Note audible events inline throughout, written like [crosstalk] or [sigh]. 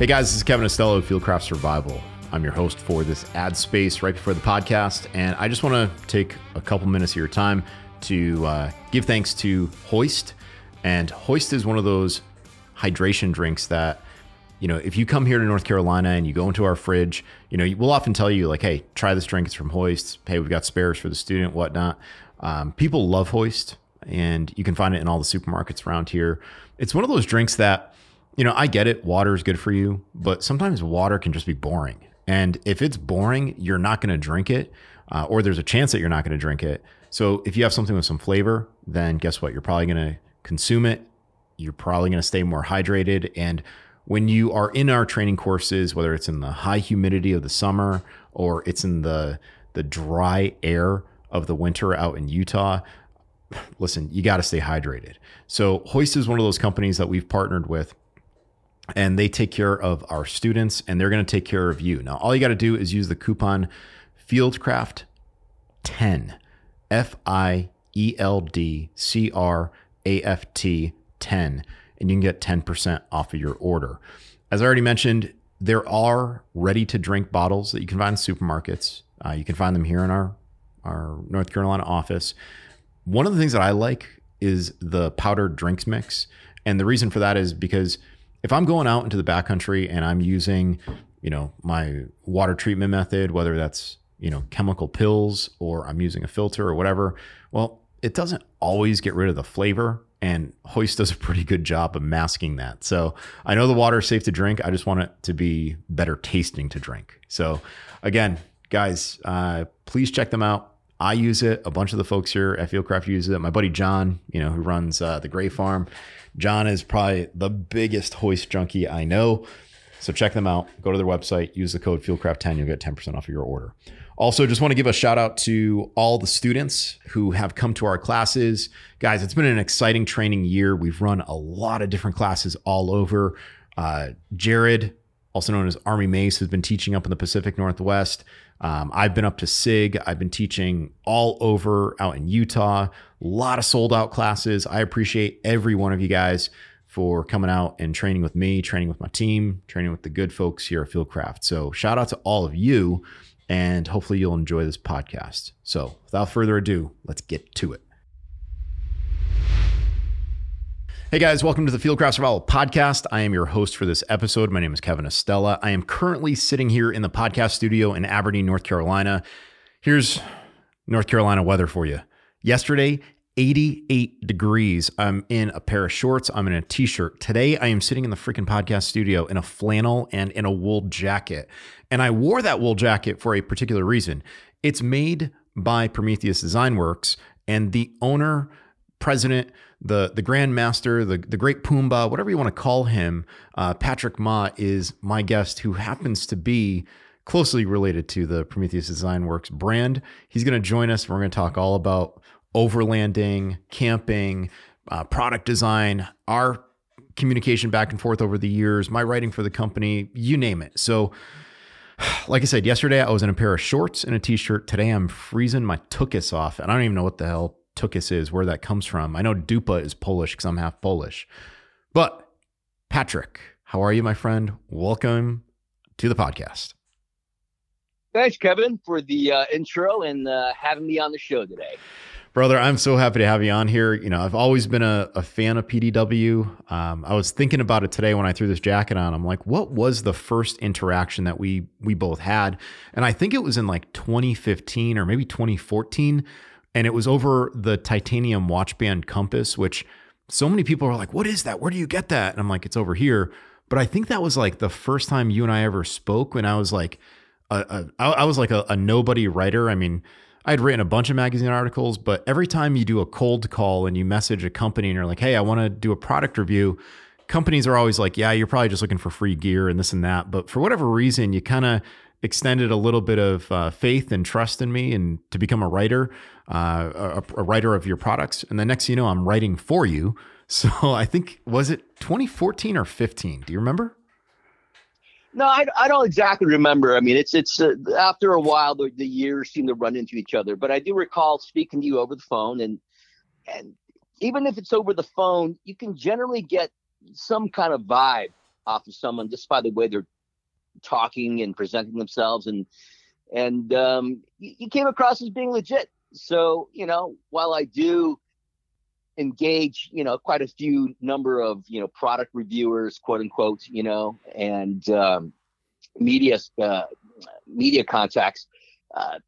Hey guys, this is Kevin Estela of Fieldcraft Survival. I'm your host for this ad space right before the podcast, and I just want to take a couple minutes of your time to uh, give thanks to Hoist. And Hoist is one of those hydration drinks that, you know, if you come here to North Carolina and you go into our fridge, you know, we'll often tell you, like, hey, try this drink. It's from Hoist. Hey, we've got spares for the student, whatnot. Um, people love Hoist, and you can find it in all the supermarkets around here. It's one of those drinks that, you know, I get it. Water is good for you, but sometimes water can just be boring. And if it's boring, you're not going to drink it, uh, or there's a chance that you're not going to drink it. So if you have something with some flavor, then guess what? You're probably going to consume it. You're probably going to stay more hydrated. And when you are in our training courses, whether it's in the high humidity of the summer or it's in the the dry air of the winter out in Utah, listen, you got to stay hydrated. So Hoist is one of those companies that we've partnered with and they take care of our students and they're going to take care of you. Now, all you got to do is use the coupon Fieldcraft10, F I E L D C R A F T 10, and you can get 10% off of your order. As I already mentioned, there are ready to drink bottles that you can find in supermarkets. Uh, you can find them here in our, our North Carolina office. One of the things that I like is the powdered drinks mix. And the reason for that is because if I'm going out into the backcountry and I'm using, you know, my water treatment method, whether that's, you know, chemical pills or I'm using a filter or whatever, well, it doesn't always get rid of the flavor. And Hoist does a pretty good job of masking that. So I know the water is safe to drink. I just want it to be better tasting to drink. So again, guys, uh, please check them out. I use it. A bunch of the folks here at Fieldcraft use it. My buddy John, you know, who runs uh, the Gray Farm, John is probably the biggest hoist junkie I know. So check them out. Go to their website, use the code Fieldcraft10, you'll get 10% off of your order. Also, just want to give a shout out to all the students who have come to our classes. Guys, it's been an exciting training year. We've run a lot of different classes all over. Uh, Jared, also known as Army Mace, has been teaching up in the Pacific Northwest. Um, I've been up to SIG. I've been teaching all over out in Utah. A lot of sold out classes. I appreciate every one of you guys for coming out and training with me, training with my team, training with the good folks here at Fieldcraft. So shout out to all of you, and hopefully you'll enjoy this podcast. So without further ado, let's get to it. Hey guys, welcome to the Fieldcraft Survival Podcast. I am your host for this episode. My name is Kevin Estela. I am currently sitting here in the podcast studio in Aberdeen, North Carolina. Here's North Carolina weather for you. Yesterday, 88 degrees. I'm in a pair of shorts. I'm in a t shirt. Today, I am sitting in the freaking podcast studio in a flannel and in a wool jacket. And I wore that wool jacket for a particular reason. It's made by Prometheus Design Werx, and the owner, president, the the Grand Master, the the Great Pumbaa, whatever you want to call him, uh, Patrick Ma is my guest, who happens to be closely related to the Prometheus Design Werx brand. He's going to join us. We're going to talk all about overlanding, camping, uh, product design, our communication back and forth over the years, my writing for the company, you name it. So. Like I said, yesterday I was in a pair of shorts and a t-shirt. Today I'm freezing my tuchus off, and I don't even know what the hell Tukis is, where that comes from. I know Dupa is Polish because I'm half Polish. But Patrick, how are you, my friend? Welcome to the podcast. Thanks, Kevin, for the uh, intro and uh, having me on the show today. Brother, I'm so happy to have you on here. You know, I've always been a, a fan of PDW. Um, I was thinking about it today when I threw this jacket on. I'm like, what was the first interaction that we we both had? And I think it was in like 2015 or maybe 2014 and it was over the titanium watch band compass, which so many people are like, "What is that? Where do you get that?" And I'm like, "It's over here." But I think that was like the first time you and I ever spoke when I was like, a, a, I was like a, a nobody writer. I mean, I'd written a bunch of magazine articles, but every time you do a cold call and you message a company and you're like, "Hey, I want to do a product review," companies are always like, "Yeah, you're probably just looking for free gear and this and that." But for whatever reason, you kind of extended a little bit of uh, faith and trust in me and to become a writer, uh, a, a, writer of your products. And the next you know, I'm writing for you. [laughs] So I think, was it 2014 or 15? Do you remember? No, I, I don't exactly remember. I mean, it's it's uh, after a while the, the years seem to run into each other. But I do recall speaking to you over the phone, and and even if it's over the phone, you can generally get some kind of vibe off of someone just by the way they're talking and presenting themselves, and and um, you, came across as being legit. So you know, while I do engage, you know, quite a few number of you know product reviewers, quote unquote, you know, and um, media uh, media contacts. Uh,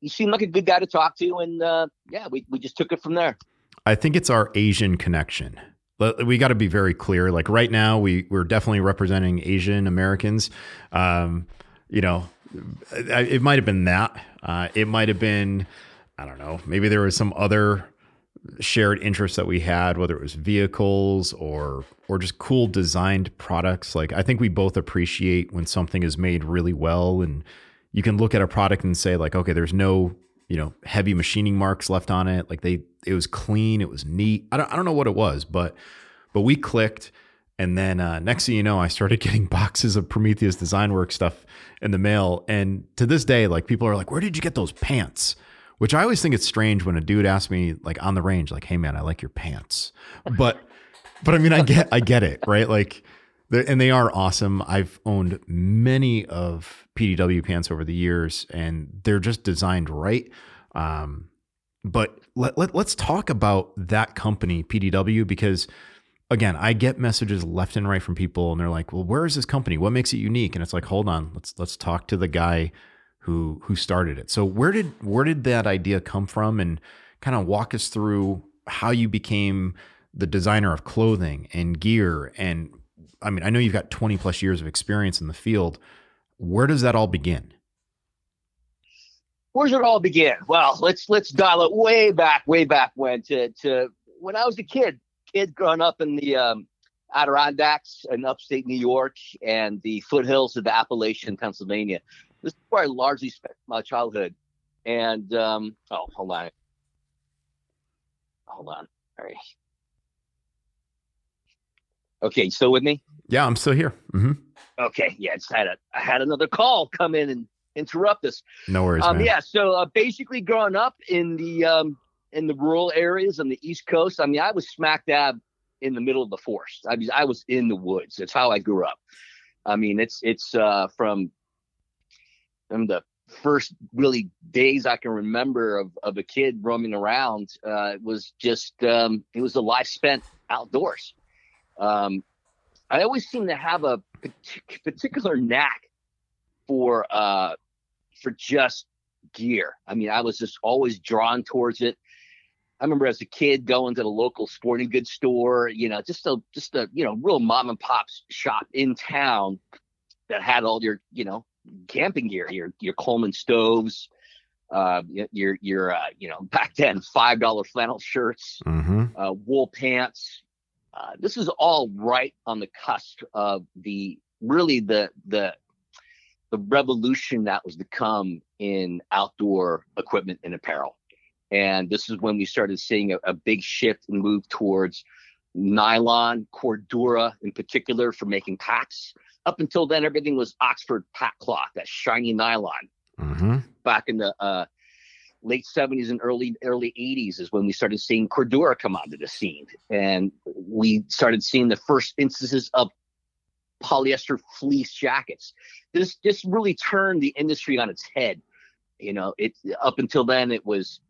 you seem like a good guy to talk to, and uh, yeah, we we just took it from there. I think it's our Asian connection. We got to be very clear. Like right now, we we're definitely representing Asian Americans. Um, you know, it might have been that. Uh, it might have been, I don't know. Maybe there was some other shared interests that we had, whether it was vehicles or or just cool designed products. Like I think we both appreciate when something is made really well and you can look at a product and say like, okay, there's no, you know, heavy machining marks left on it. Like they it was clean, it was neat. I don't I don't know what it was, but but we clicked and then uh, next thing you know, I started [laughs] getting boxes of Prometheus Design Work stuff in the mail. And to this day, like people are like, where did you get those pants? Which I always think it's strange when a dude asks me like on the range, like, "Hey man, I like your pants," but but I mean, I get I get it, right? Like, and they are awesome. I've owned many of PDW pants over the years, and they're just designed right. Um, but let, let let's talk about that company, PDW, because again, I get messages left and right from people, and they're like, "Well, where is this company? What makes it unique?" And it's like, hold on, let's let's talk to the guy who who started it. So where did where did that idea come from and kind of walk us through how you became the designer of clothing and gear and I mean, I know you've got 20 plus years of experience in the field. Where does that all begin? Where does it all begin? Well, let's let's dial it way back, way back when to to when I was a kid, kid growing up in the um, Adirondacks in upstate New York and the foothills of the Appalachian, Pennsylvania. This is where I largely spent my childhood. And um, oh, hold on, hold on. All right. Okay, you still with me? Yeah, I'm still here. Mm-hmm. Okay, yeah, it's had a I had another call come in and interrupt us. No worries. Um, man. yeah, so uh, basically, growing up in the um, in the rural areas on the East Coast, I mean, I was smack dab in the middle of the forest. I was I was in the woods. That's how I grew up. I mean, it's it's uh, from from the first really days I can remember of, of a kid roaming around uh, was just um, it was a life spent outdoors. Um, I always seem to have a particular knack for uh, for just gear. I mean, I was just always drawn towards it. I remember as a kid going to the local sporting goods store, you know, just a just a you know real mom and pop shop in town that had all your you know camping gear, your your Coleman stoves, uh, your your uh, you know back then five dollar flannel shirts, mm-hmm. uh, wool pants. Uh, this is all right on the cusp of the really the the the revolution that was to come in outdoor equipment and apparel. And this is when we started seeing a, a big shift and move towards nylon, Cordura in particular for making packs up until then, everything was Oxford pack cloth, that shiny nylon. Mm-hmm. Back in the uh, late 70s and early early 80s is when we started seeing Cordura come onto the scene, and we started seeing the first instances of polyester fleece jackets. This this really turned the industry on its head. You know, it up until then it was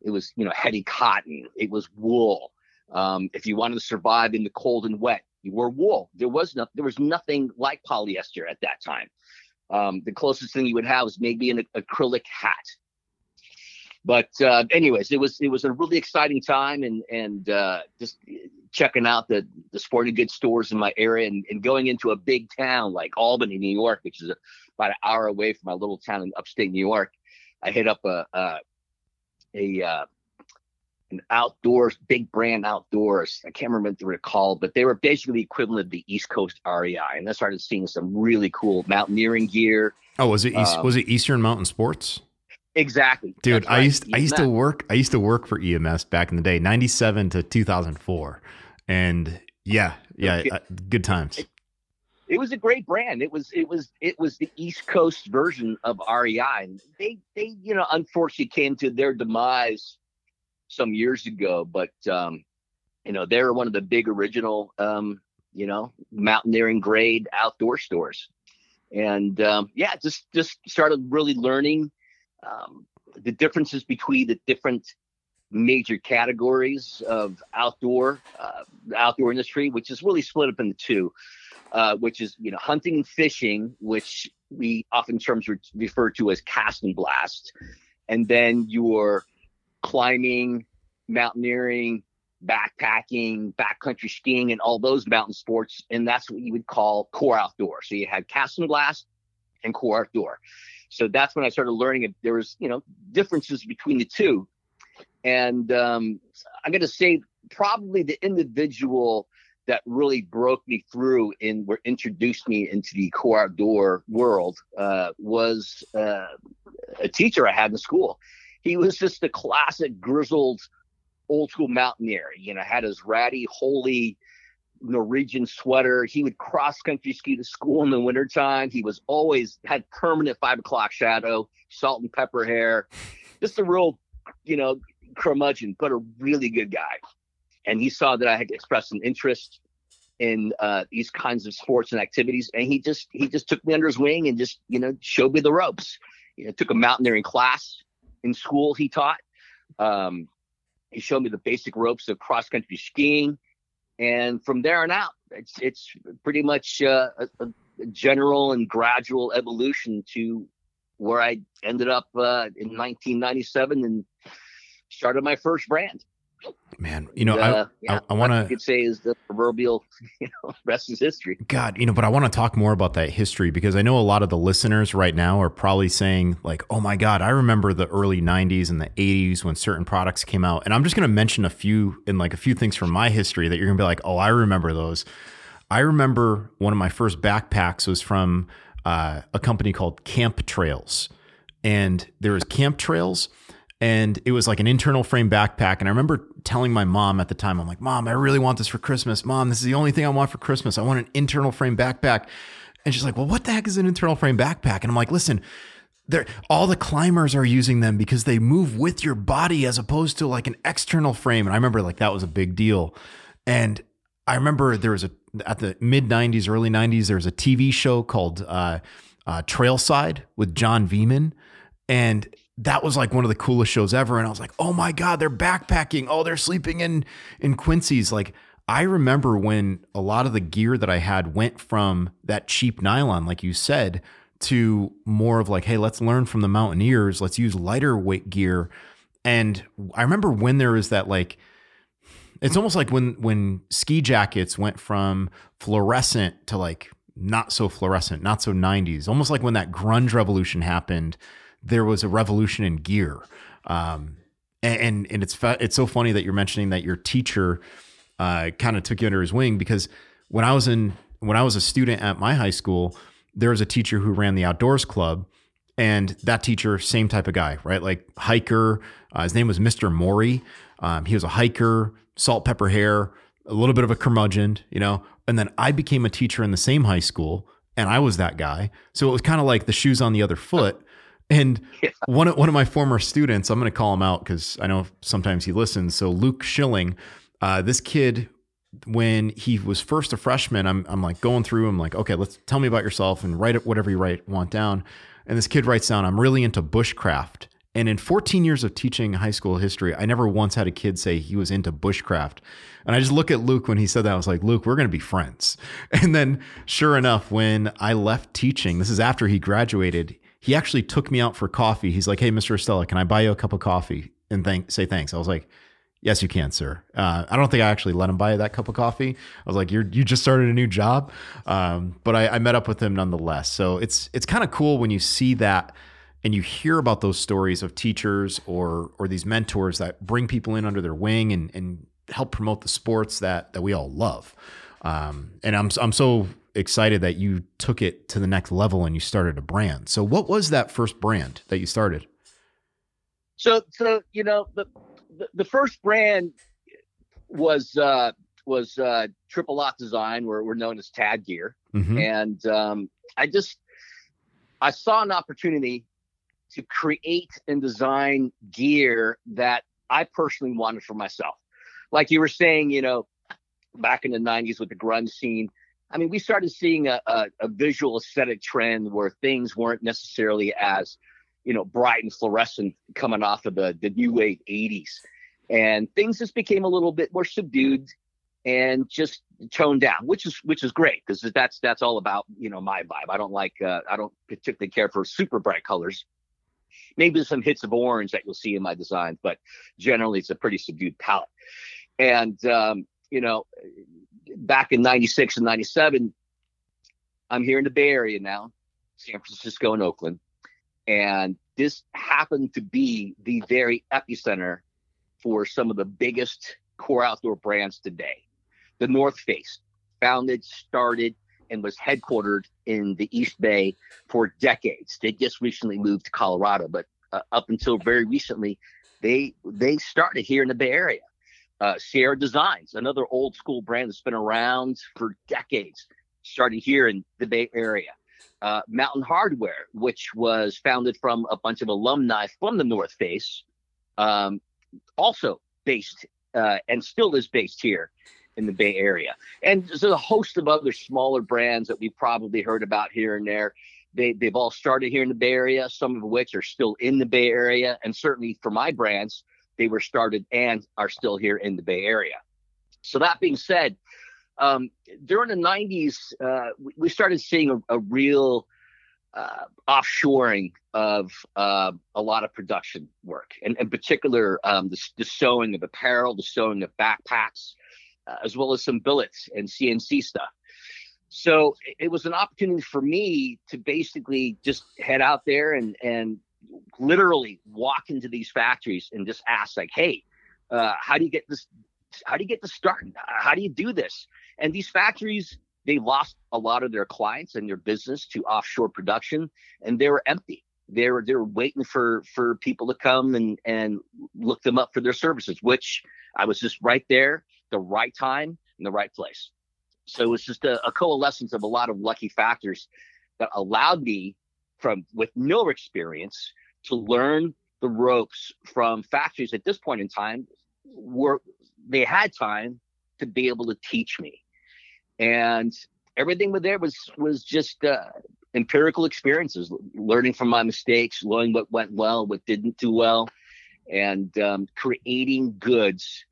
it was you know heady cotton, it was wool. Um, if you wanted to survive in the cold and wet, you wore wool. There was no, there was nothing like polyester at that time. Um, the closest thing you would have was maybe an acrylic hat. But uh, anyways, it was it was a really exciting time, and and uh, just checking out the the sporting goods stores in my area, and, and going into a big town like Albany, New York, which is about an hour away from my little town in upstate New York. I hit up a a, a uh, an outdoors, big brand outdoors. I can't remember what they were called, but they were basically the equivalent of the East Coast REI. And I started seeing some really cool mountaineering gear. Oh, was it East, um, was it Eastern Mountain Sports? Exactly. Dude, right. I used EMS. I used to work I used to work for EMS back in the day, 97 to 2004. And yeah, yeah, uh, good times. It, it was a great brand. It was it was it was the East Coast version of REI. And they they you know unfortunately came to their demise some years ago, but um, you know, they were one of the big original um, you know, mountaineering grade outdoor stores. And um, yeah, just just started really learning um, the differences between the different major categories of outdoor uh, outdoor industry, which is really split up into two, uh, which is you know hunting and fishing, which we often terms re- refer to as cast and blast, and then your climbing, mountaineering, backpacking, backcountry skiing, and all those mountain sports, and that's what you would call core outdoor. So you had cast and blast and core outdoor. So that's when I started learning it. There was, you know, differences between the two. And um, I'm going to say probably the individual that really broke me through and were introduced me into the core outdoor world uh, was uh, a teacher I had in school. He was just a classic grizzled old school mountaineer. You know, had his ratty, holy Norwegian sweater. He would cross country ski to school in the wintertime. He was always had permanent five o'clock shadow, salt and pepper hair. Just a real, you know, curmudgeon, but a really good guy. And he saw that I had expressed an interest in uh, these kinds of sports and activities, and he just he just took me under his wing and just you know showed me the ropes. You know, took a mountaineering class in school. He taught. Um, he showed me the basic ropes of cross country skiing, and from there on out, it's it's pretty much uh, a, a general and gradual evolution to where I ended up uh, in 1997 and started my first brand. Man, you know, uh, I, yeah, I, I want to. could say is the proverbial, [laughs] you know, rest is history. God, you know, but I want to talk more about that history because I know a lot of the listeners right now are probably saying like, "Oh my God, I remember the early '90s and the '80s when certain products came out." And I'm just going to mention a few and like a few things from my history that you're going to be like, "Oh, I remember those." I remember one of my first backpacks was from uh, a company called Camp Trails, and there was Camp Trails and it was like an internal frame backpack. And I remember telling my mom at the time, I'm like, Mom, I really want this for Christmas. Mom, this is the only thing I want for Christmas. I want an internal frame backpack. And she's like, Well, what the heck is an internal frame backpack? And I'm like, Listen, they're, all the climbers are using them because they move with your body as opposed to like an external frame. And I remember like that was a big deal. And I remember there was a at the mid 90s, early 90s, there was a TV show called uh, uh, Trailside with John Viehman. And that was like one of the coolest shows ever. And I was like, oh my God, they're backpacking. Oh, they're sleeping in in quinzhees. Like I remember when a lot of the gear that I had went from that cheap nylon, like you said, to more of like, hey, let's learn from the mountaineers. Let's use lighter weight gear. And I remember when there was that like it's almost like when when ski jackets went from fluorescent to like not so fluorescent, not so 90s. Almost like when that grunge revolution happened there was a revolution in gear. Um, and, and it's it's so funny that you're mentioning that your teacher uh, kind of took you under his wing because when I was in when I was a student at my high school, there was a teacher who ran the outdoors club, and that teacher, same type of guy, right? Like hiker. Uh, his name was Mr. Maury. Um, he was a hiker, salt pepper hair, a little bit of a curmudgeon, you know. And then I became a teacher in the same high school, and I was that guy. So it was kind of like the shoes on the other foot. And yeah. one of, one of my former students, I'm going to call him out because I know sometimes he listens. So Luke Schilling, uh, this kid, when he was first a freshman, I'm I'm like going through. I'm like, okay, let's tell me about yourself and write whatever you write want down. And this kid writes down, I'm really into bushcraft. And in 14 years of teaching high school history, I never once had a kid say he was into bushcraft. And I just look at Luke when he said that. I was like, Luke, we're going to be friends. [laughs] And then, sure enough, when I left teaching, this is after he graduated, he actually took me out for coffee. He's like, "Hey, Mr. Estela, can I buy you a cup of coffee and thank say thanks?" I was like, "Yes, you can, sir." Uh, I don't think I actually let him buy that cup of coffee. I was like, "You're you just started a new job," um, but I, I met up with him nonetheless. So it's it's kind of cool when you see that and you hear about those stories of teachers or or these mentors that bring people in under their wing and and help promote the sports that that we all love. Um, and I'm I'm so excited that you took it to the next level and you started a brand. So what was that first brand that you started? So so you know the the, the first brand was uh was uh Triple Aught Design where we're known as TAD Gear. Mm-hmm. And um I just I saw an opportunity to create and design gear that I personally wanted for myself. Like you were saying, you know, back in the 90s with the grunge scene. I mean, we started seeing a, a, a visual aesthetic trend where things weren't necessarily as, you know, bright and fluorescent coming off of the, the new wave 80s. And things just became a little bit more subdued and just toned down, which is which is great because that's that's all about you know my vibe. I don't like uh, I don't particularly care for super bright colors. Maybe some hits of orange that you'll see in my designs, but generally it's a pretty subdued palette. And um, you know, back in '96 and '97, I'm here in the Bay Area now, San Francisco and Oakland, and this happened to be the very epicenter for some of the biggest core outdoor brands today the North Face, founded, started, and was headquartered in the East Bay for decades. They just recently moved to Colorado, but uh, up until very recently, they they started here in the Bay Area. Uh, Sierra Designs, another old school brand that's been around for decades, started here in the Bay Area. Uh, Mountain Hardwear, which was founded from a bunch of alumni from the North Face, um, also based uh, and still is based here in the Bay Area. And there's a host of other smaller brands that we've probably heard about here and there. They, they've all started here in the Bay Area, some of which are still in the Bay Area. And certainly for my brands, they were started and are still here in the Bay Area. So, that being said, um, during the 90s, uh, we started seeing a, a real uh, offshoring of uh, a lot of production work, and in particular, um, the, the, sewing of apparel, the sewing of backpacks, uh, as well as some billets and CNC stuff. So it was an opportunity for me to basically just head out there and and literally walk into these factories and just ask like, hey, uh, how do you get this? How do you get this started? How do you do this? And these factories, they lost a lot of their clients and their business to offshore production, and they were empty. They were they were waiting for for people to come and and look them up for their services, which I was just right there the right time in the right place. So it was just a, a coalescence of a lot of lucky factors that allowed me from with no experience to learn the ropes from factories at this point in time were they had time to be able to teach me and everything with there was was just uh, empirical experiences learning from my mistakes learning what went well what didn't do well and um, creating goods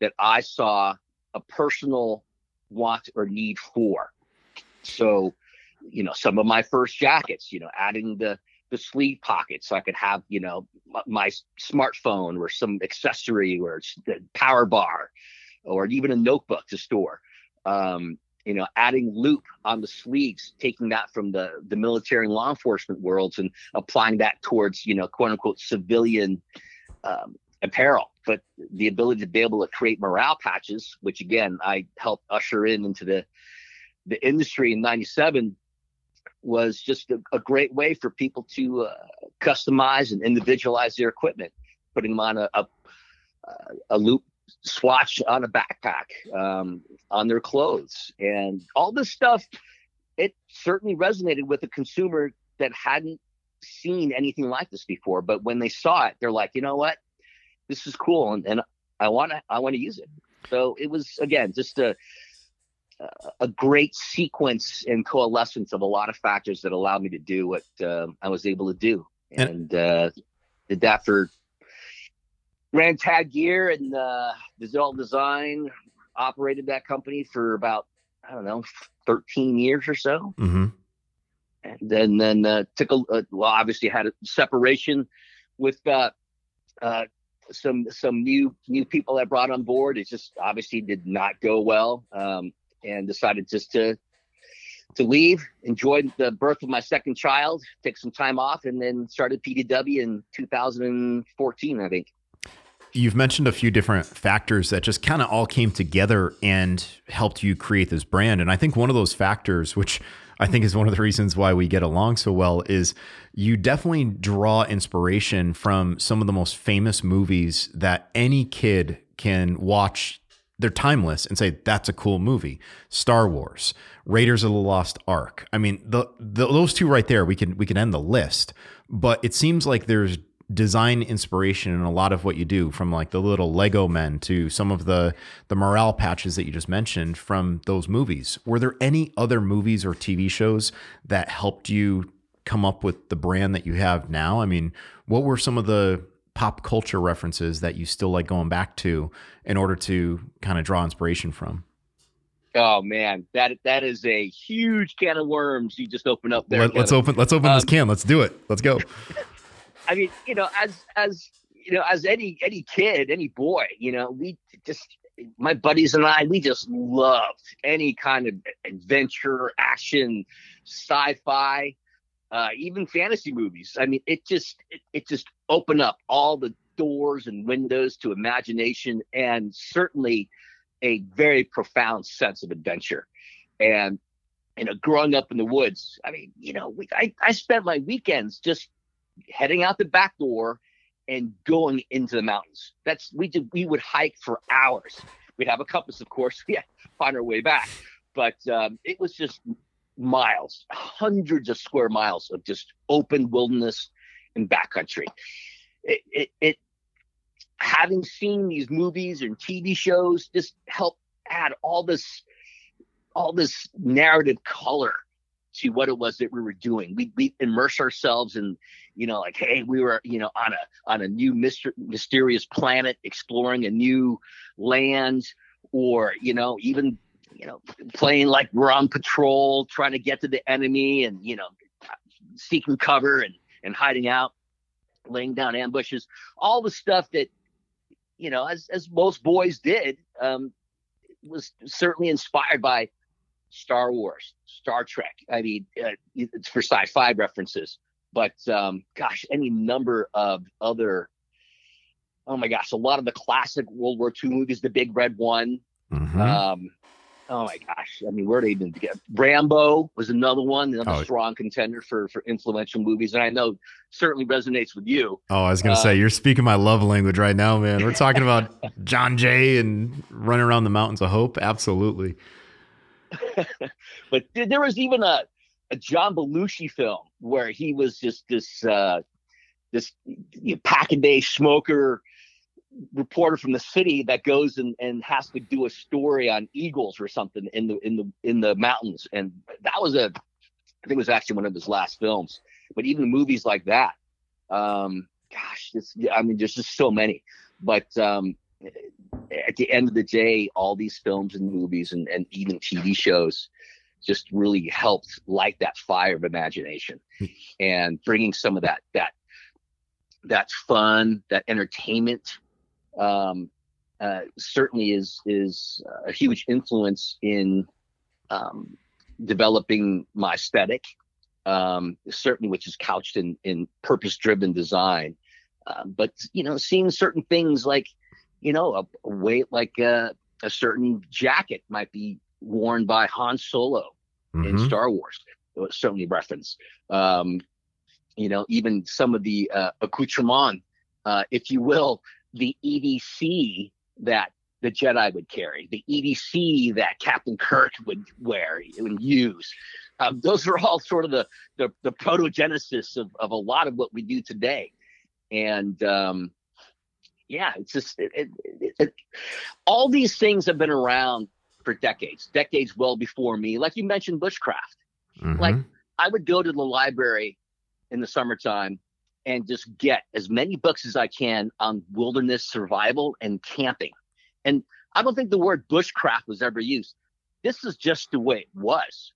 that I saw a personal want or need for. So, you know, some of my first jackets, you know, adding the the sleeve pocket so I could have, you know, my smartphone or some accessory or the power bar or even a notebook to store. Um, you know, adding loop on the sleeves, taking that from the the military and law enforcement worlds and applying that towards, you know, quote unquote civilian um, apparel, but the ability to be able to create morale patches, which again I helped usher in into the the industry in '97, was just a, a, great way for people to uh, customize and individualize their equipment, putting them on a a, a loop swatch on a backpack, um, on their clothes, and all this stuff. It certainly resonated with a consumer that hadn't seen anything like this before. But when they saw it, they're like, you know what? this is cool and, and I want to I want to use it. So it was again just a a great sequence and coalescence of a lot of factors that allowed me to do what uh, I was able to do, and, and uh, did that for ran TAD Gear and uh, Digital Design. Operated that company for about I don't know, thirteen years or so. Mm-hmm. And then then uh, took a uh, well, obviously had a separation with uh, uh, some some new new people I brought on board. It just obviously did not go well, um, and decided just to to leave. Enjoyed the birth of my second child, take some time off, and then started PDW in 2014, I think. You've mentioned a few different factors that just kind of all came together and helped you create this brand. And I think one of those factors, which I think is one of the reasons why we get along so well is you definitely draw inspiration from some of the most famous movies that any kid can watch. They're timeless and say that's a cool movie. Star Wars, Raiders of the Lost Ark. I mean, the, the those two right there, we can we can end the list. But it seems like there's design inspiration in a lot of what you do, from like the little Lego men to some of the the morale patches that you just mentioned from those movies. Were there any other movies or TV shows that helped you come up with the brand that you have now? I mean, what were some of the pop culture references that you still like going back to in order to kind of draw inspiration from? Oh man, that that is a huge can of worms you just open up there. Let, us open let's open um, this can. Let's do it. Let's go. [laughs] I mean, you know, as as you know, as any any kid, any boy, you know, we just my buddies and I, we just loved any kind of adventure, action, sci-fi, uh, even fantasy movies. I mean, it just it, it just opened up all the doors and windows to imagination and certainly a very profound sense of adventure. And you know, growing up in the woods, I mean, you know, we, I, I spent my weekends just heading out the back door and going into the mountains. That's we did. We would hike for hours. We'd have a compass, of course. [laughs] We find our way back, but um, it was just miles, hundreds of square miles of just open wilderness and backcountry. It, it, it having seen these movies and TV shows just help add all this all this narrative color to what it was that we were doing. We we immerse ourselves in, you know, like hey, we were, you know, on a on a new myster- mysterious planet, exploring a new land, or you know, even you know, playing like we're on patrol, trying to get to the enemy, and you know, seeking cover and and hiding out, laying down ambushes, all the stuff that you know, as as most boys did, um, was certainly inspired by Star Wars, Star Trek. I mean, uh, it's for sci-fi references, but um, gosh, any number of other. Oh my gosh, a lot of the classic World War II movies, The Big Red One. Mm-hmm. Um, oh my gosh, I mean, where did even get Rambo was another one, another oh. strong contender for for influential movies, and I know certainly resonates with you. Oh, I was gonna uh, say you're speaking my love language right now, man. We're talking about [laughs] John Jay and running around the mountains of hope. Absolutely. [laughs] but there was even a a John Belushi film where he was just this uh, this you know, pack a day smoker reporter from the city that goes and, and has to do a story on eagles or something in the in the in the mountains. And that was a i think it was actually one of his last films. But even movies like that um gosh this i mean there's just so many. But um at the end of the day all these films and movies and, and even tv shows just really helped light that fire of imagination hmm. and bringing some of that that that fun that entertainment um, uh, certainly is is a huge influence in um, developing my aesthetic, um, certainly which is couched in in purpose driven design. Uh, but you know, seeing certain things like you know a, a way like a, a, certain jacket might be worn by Han Solo mm-hmm. in Star Wars, certainly reference. Um, you know, even some of the uh, accoutrement, uh, if you will, the EDC that the Jedi would carry, the EDC that Captain Kirk would wear and use. Um, those are all sort of the the, the protogenesis of, of a lot of what we do today. And um, yeah, it's just it, it, it, all these things have been around for decades, decades well before me. Like you mentioned, bushcraft. Mm-hmm. Like I would go to the library in the summertime and just get as many books as I can on wilderness survival and camping. And I don't think the word bushcraft was ever used. This is just the way it was.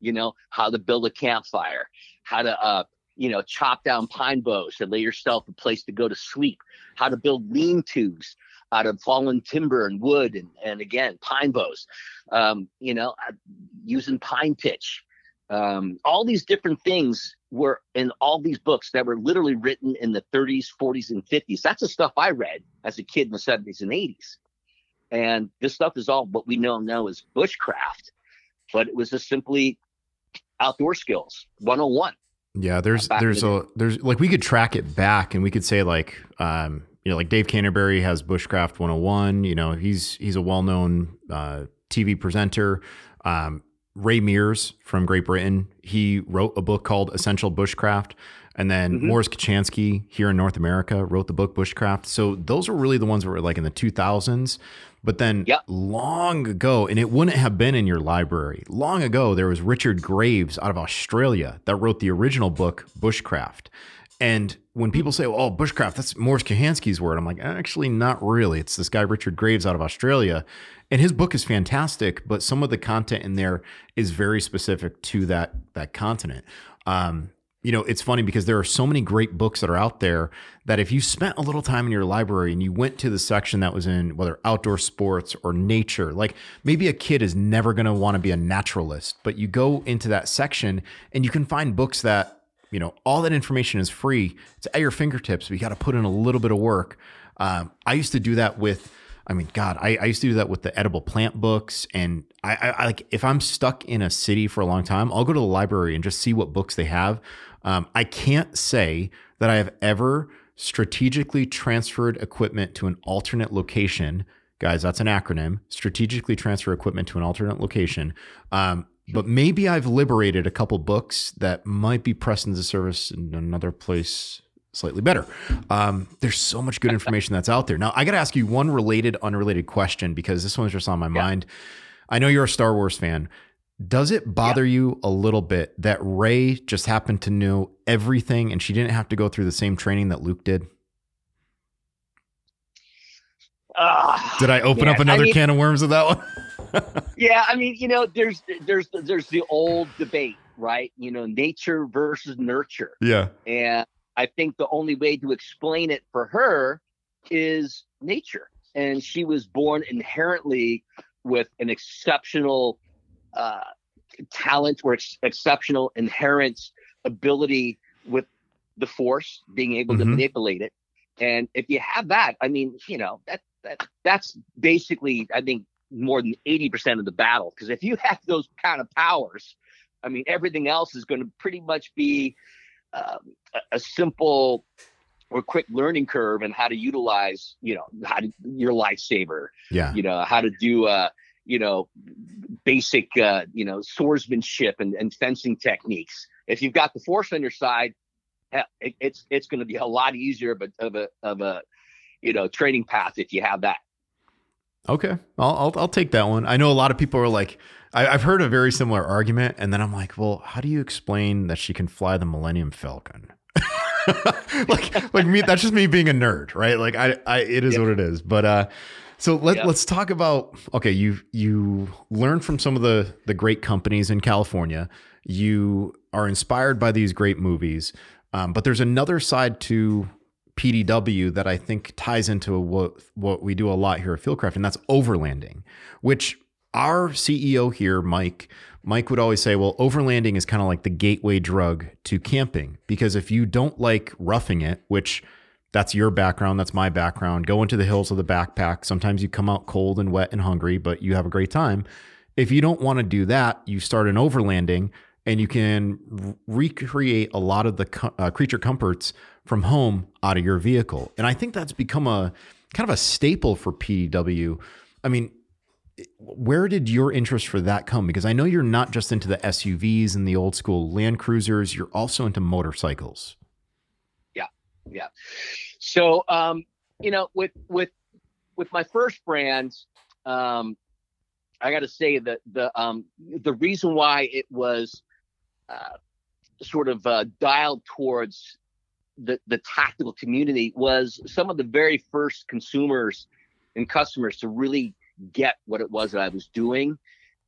You know, how to build a campfire, how to uh, you know, chop down pine boughs to lay yourself a place to go to sleep, how to build lean-tos out of fallen timber and wood and, and again pine boughs um, you know uh, using pine pitch um, all these different things were in all these books that were literally written in the 30s, 40s, and 50s. That's the stuff I read as a kid in the 70s and 80s. And this stuff is all what we know now as bushcraft, but it was just simply outdoor skills 101. Yeah, there's there's the a there's like we could track it back and we could say like um you know like Dave Canterbury has Bushcraft 101, you know, he's he's a well-known uh, TV presenter. Um, Ray Mears from Great Britain, he wrote a book called Essential Bushcraft. And then Mhm. Mors Kochanski here in North America wrote the book Bushcraft. So those were really the ones that were like in the 2000s. But then Yep. long ago, and it wouldn't have been in your library, long ago, there was Richard Graves out of Australia that wrote the original book Bushcraft. And when people say, oh, bushcraft, that's Mors Kochanski's word, I'm like, actually, not really. It's this guy, Richard Graves, out of Australia. And his book is fantastic, but some of the content in there is very specific to that, that continent. Um, you know, it's funny because there are so many great books that are out there that if you spent a little time in your library and you went to the section that was in whether outdoor sports or nature, like maybe a kid is never going to want to be a naturalist, but you go into that section and you can find books that you know all that information is free. It's at your fingertips but you got to put in a little bit of work. Um, i used to do that with i mean god I, I used to do that with the edible plant books and I, I, I like if i'm stuck in a city for a long time i'll go to the library and just see what books they have. Um, i can't say that i have ever strategically transferred equipment to an alternate location. Guys that's an acronym. Strategically transfer equipment to an alternate location. Um, but maybe I've liberated a couple books that might be pressed into service in another place slightly better. Um, there's so much good information that's out there. Now, I got to ask you one related, unrelated question because this one's just on my Yeah. mind. I know you're a Star Wars fan. Does it bother you a little bit that Rey just happened to know everything and she didn't have to go through the same training that Luke did? Ah, Did I open up another I mean, can of worms with that one? Yeah, I mean, you know, there's there's there's the old debate, right? You know, nature versus nurture. yeah. And I think the only way to explain it for her is nature. And she was born inherently with an exceptional uh, talent or ex- exceptional inherent ability with the force, being able to Mhm. manipulate it. And if you have that, I mean, you know, that, that that's basically, I think, more than 80% of the battle. Because if you have those kind of powers, I mean, everything else is going to pretty much be um, a, a simple or quick learning curve and how to utilize, you know, how to your lightsaber, Yeah. you know, how to do, uh, you know, basic, uh, you know, swordsmanship and, and fencing techniques. If you've got the force on your side, it, it's it's going to be a lot easier of a of a of a you know training path if you have that. Okay, I'll, I'll I'll take that one. I know a lot of people are like, I, I've heard a very similar argument, and then I'm like, well, how do you explain that she can fly the Millennium Falcon? [laughs] like, like me, that's just me being a nerd, right? Like, I, I, it is Yeah. what it is. But uh, so let Yeah. let's talk about. Okay, you you learn from some of the the great companies in California. You are inspired by these great movies, um, but there's another side to PDW that I think ties into what what we do a lot here at Fieldcraft, and that's overlanding, which our CEO here, Mike, Mike would always say, well, overlanding is kind of like the gateway drug to camping because if you don't like roughing it, which that's your background, that's my background, go into the hills with a backpack. Sometimes you come out cold and wet and hungry, but you have a great time. If you don't want to do that, you start an overlanding and you can recreate a lot of the uh, creature comforts from home out of your vehicle. And I think that's become a kind of a staple for PDW. I mean, where did your interest for that come? Because I know you're not just into the SUVs and the old school Land Cruisers, you're also into motorcycles. Yeah. Yeah. So, um, you know, with with with my first brand, um, I got to say that the um, the reason why it was uh, sort of uh, dialed towards the the tactical community was some of the very first consumers and customers to really get what it was that I was doing.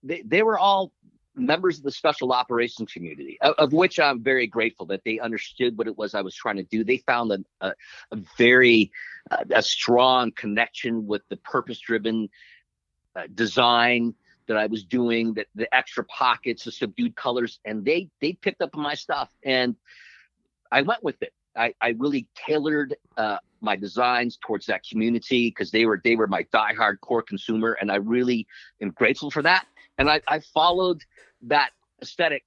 They they were all members of the special operations community, of, of which I'm very grateful that they understood what it was I was trying to do. They found a, a, a very uh, a strong connection with the purpose-driven uh, design that I was doing, that the extra pockets, the subdued colors, and they they picked up my stuff, and I went with it. I, I really tailored uh, my designs towards that community because they were they were my diehard core consumer, and I really am grateful for that. And I, I followed that aesthetic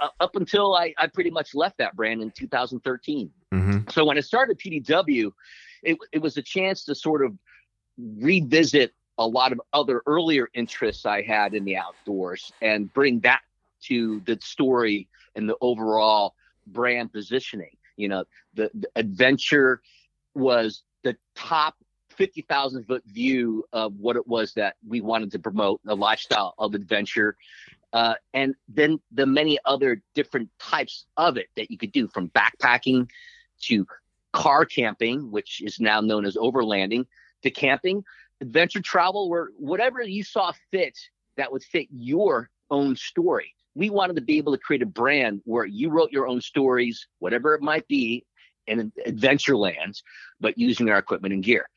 uh, up until I, I pretty much left that brand in 2013. Mm-hmm. So when I started PDW, it, it was a chance to sort of revisit a lot of other earlier interests I had in the outdoors and bring that to the story and the overall brand positioning. You know, the, the adventure was the top 50,000 foot view of what it was that we wanted to promote the lifestyle of adventure. Uh, and then the many other different types of it that you could do from backpacking to car camping, which is now known as overlanding, to camping, adventure travel, where whatever you saw fit that would fit your own story. We wanted to be able to create a brand where you wrote your own stories, whatever it might be, in adventure lands, but using our equipment and gear.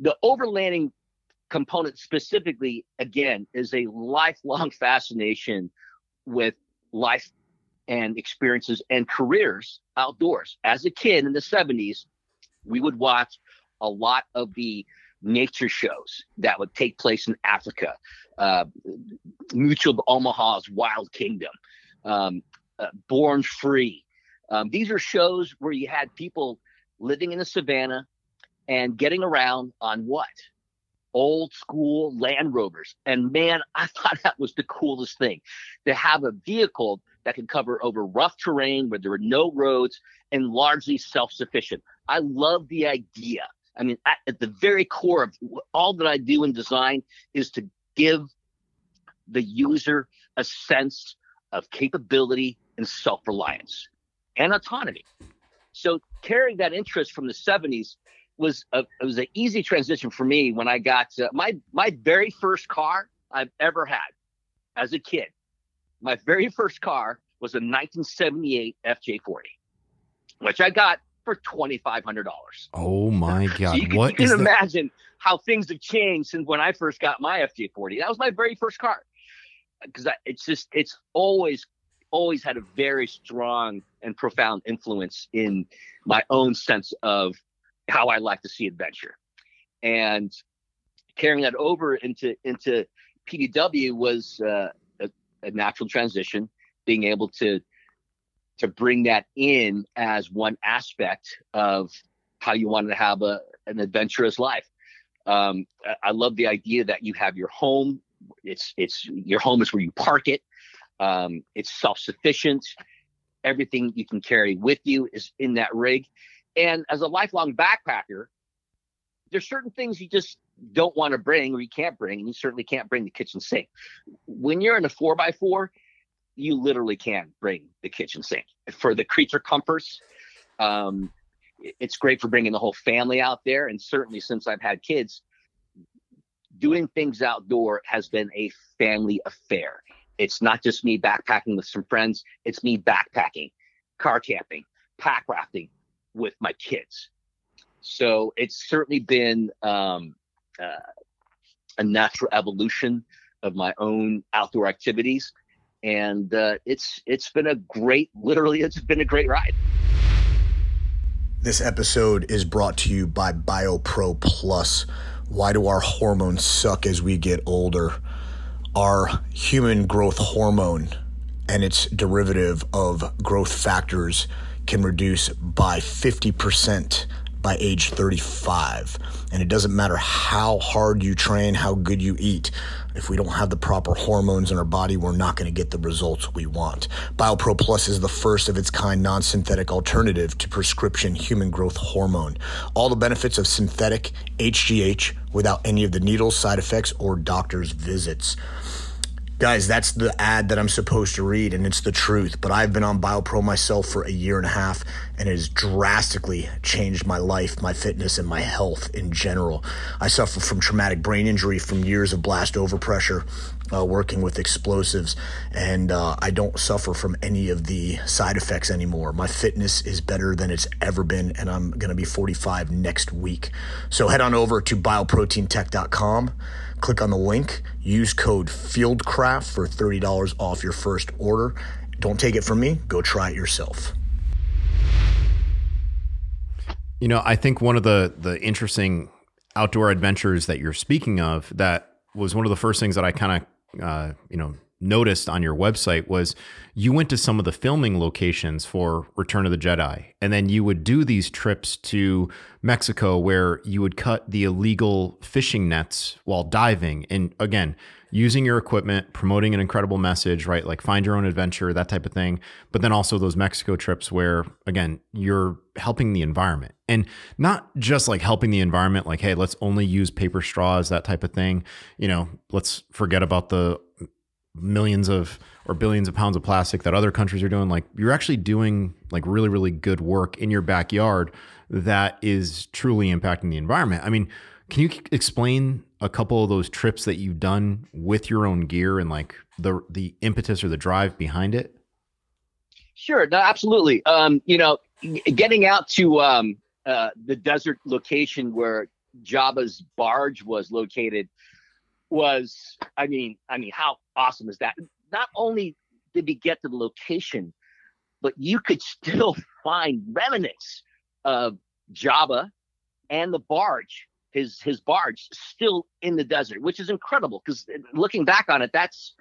The overlanding component specifically, again, is a lifelong [laughs] fascination with life and experiences and careers outdoors. As a kid in the 70s, we would watch a lot of the nature shows that would take place in Africa, uh, Mutual Omaha's Wild Kingdom, um, uh, Born Free. Um, these are shows where you had people living in the savannah and getting around on what? Old school Land Rovers. And man, [laughs] I thought that was the coolest thing to have a vehicle that could cover over rough terrain where there were no roads and largely self sufficient. I love the idea. I mean, at, at, the very core of all that I do in design is to give the user a sense of capability and self reliance and autonomy. So carrying that interest from the 70s was a, it was an easy transition for me when I got to, my my very first car I've ever had as a kid. My very first car was a 1978 FJ40, which I got for twenty five hundred dollars. Oh my god! so you can, what you can imagine how things have changed since when I first got my FJ40. That was my very first car because it's just it's always always had a very strong and profound influence in my own sense of how I like to see adventure. And carrying that over into into PDW was uh, a, a, natural transition. Being able to to bring that in as one aspect of how you wanted to have a an adventurous life. Um, I love the idea that you have your home. It's it's your home is where you park it. Um, it's self sufficient. Everything you can carry with you is in that rig. And as a lifelong backpacker, there's certain things you just don't want to bring or you can't bring, and you certainly can't bring the kitchen sink. When you're in a four by four, you literally can bring the kitchen sink for the creature comforts. Um, it's great for bringing the whole family out there, and certainly since I've had kids, doing things outdoor has been a family affair. It's not just me backpacking with some friends; it's me backpacking, car camping, pack rafting, with my kids. So it's certainly been um, uh, a natural evolution of my own outdoor activities, and uh, it's it's been a great, literally, it's been a great ride. This episode is brought to you by BioPro Plus. Why do our hormones suck as we get older? Our human growth hormone and its derivative of growth factors can reduce by 50% by age 35. And it doesn't matter how hard you train, how good you eat. If we don't have the proper hormones in our body, we're not going to get the results we want. BioPro Plus is the first of its kind non synthetic alternative to prescription human growth hormone. All the benefits of synthetic HGH without any of the needles, side effects, or doctor's visits. Guys, that's the ad that I'm supposed to read, and it's the truth. But I've been on BioPro myself for a year and a half, and it has drastically changed my life, my fitness, and my health in general. I suffer from traumatic brain injury from years of blast overpressure, uh, working with explosives, and uh, I don't suffer from any of the side effects anymore. My fitness is better than it's ever been, and I'm going to be 45 next week. So head on over to bioproteintech.com Click on the link, use code FIELDCRAFT for $30 off your first order. Don't take it from me, go try it yourself. You know, I think one of the the interesting outdoor adventures that you're speaking of that was one of the first things that I kind of uh, you know noticed on your website was you went to some of the filming locations for Return of the Jedi. And then you would do these trips to Mexico where you would cut the illegal fishing nets while diving. And again, using your equipment, promoting an incredible message, right? Like find your own adventure, that type of thing. But then also those Mexico trips where, again, you're helping the environment and not just like helping the environment, like, hey, let's only use paper straws, that type of thing. You know, let's forget about the millions of or billions of pounds of plastic that other countries are doing. Like you're actually doing like really, really good work in your backyard that is truly impacting the environment. I mean, can you explain a couple of those trips that you've done with your own gear and like the the impetus or the drive behind it? Sure, no, absolutely. Um, you know, getting out to um, uh, the desert location where Jabba's barge was located was, I mean, I mean, how awesome is that? Not only did we get to the location, but you could still [laughs] find remnants of Jabba and the barge his his barge still in the desert, which is incredible because looking back on it, that's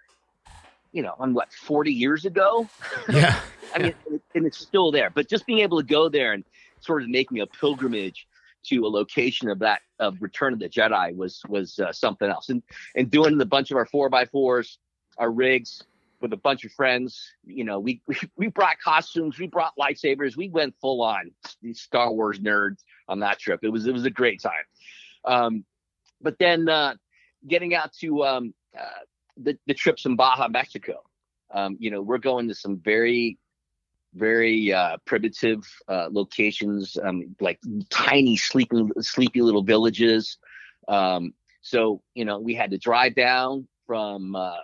you know on what 40 years ago. [laughs] Yeah, I mean, and it's still there. But just being able to go there and sort of making a pilgrimage to a location of that of Return of the Jedi was was uh, something else. And and doing the bunch of our four by fours, our rigs with a bunch of friends. You know, we we, brought costumes, we brought lightsabers, we went full on Star Wars nerds on that trip. It was it was a great time. Um, but then uh, getting out to um, uh, the, the trips in Baja, Mexico, um, you know, we're going to some very, very uh, primitive uh, locations, um, like tiny, sleeping, sleepy little villages. Um, so, you know, we had to drive down from uh,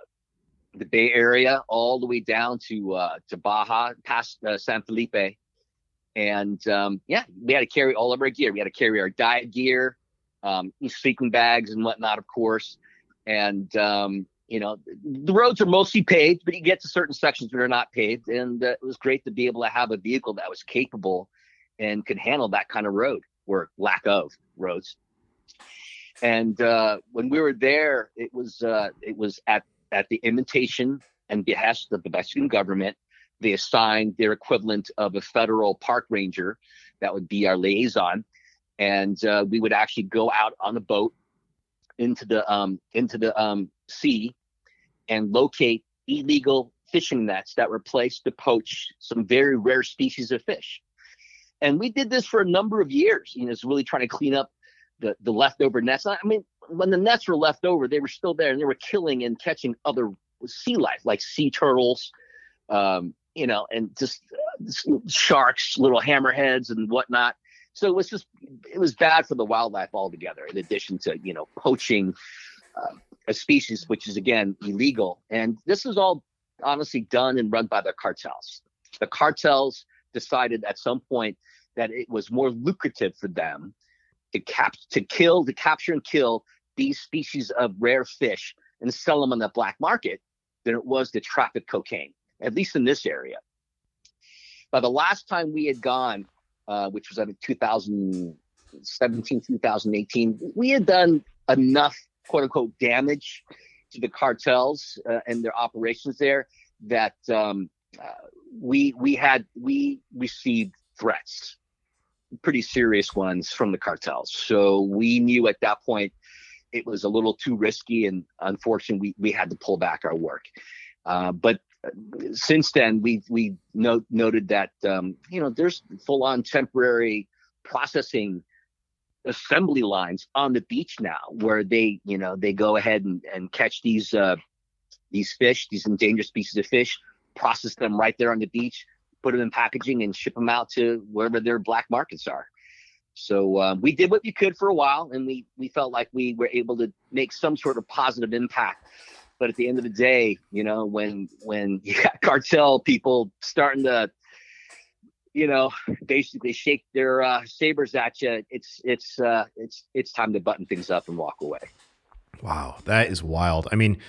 the Bay Area all the way down to uh, to Baja, past San Felipe. And um, yeah, we had to carry all of our gear. We had to carry our diet gear, um, sleeping bags and whatnot, of course. And um, you know, the roads are mostly paved, but you get to certain sections that are not paved. And uh, it was great to be able to have a vehicle that was capable and could handle that kind of road or lack of roads. And uh, when we were there, it was uh, it was at at the invitation and behest of the Mexican government. They assigned their equivalent of a federal park ranger that would be our liaison and uh, we would actually go out on the boat into the um, into the um, sea and locate illegal fishing nets that were placed to poach some very rare species of fish. And we did this for a number of years. You know, it's really trying to clean up the the leftover nets. I mean, when the nets were left over, they were still there, and they were killing and catching other sea life like sea turtles, um, you know, and just uh, sharks, little hammerheads, and whatnot. So it was just it was bad for the wildlife altogether. In addition to you know poaching uh, a species which is again illegal, and this is all honestly done and run by the cartels. The cartels decided at some point that it was more lucrative for them to cap to kill to capture and kill these species of rare fish and sell them on the black market than it was to traffic cocaine, at least in this area. By the last time we had gone uh, which was I think 2017, 2018, we had done enough quote unquote damage to the cartels uh, and their operations there that um, uh, we we had we received threats, pretty serious ones from the cartels. So we knew at that point it was a little too risky, and unfortunately, we we had to pull back our work. Uh, but since then, we we note, noted that um, you know there's full on temporary processing assembly lines on the beach now, where they you know they go ahead and, and catch these uh, these fish, these endangered species of fish, process them right there on the beach, put them in packaging, and ship them out to wherever their black markets are. So um, we did what we could for a while, and we we felt like we were able to make some sort of positive impact but at the end of the day, you know, when when [laughs] you got cartel people starting to, you know, basically shake their uh, sabers at you, it's it's uh, it's it's time to button things up and walk away. Wow, that is wild. I mean,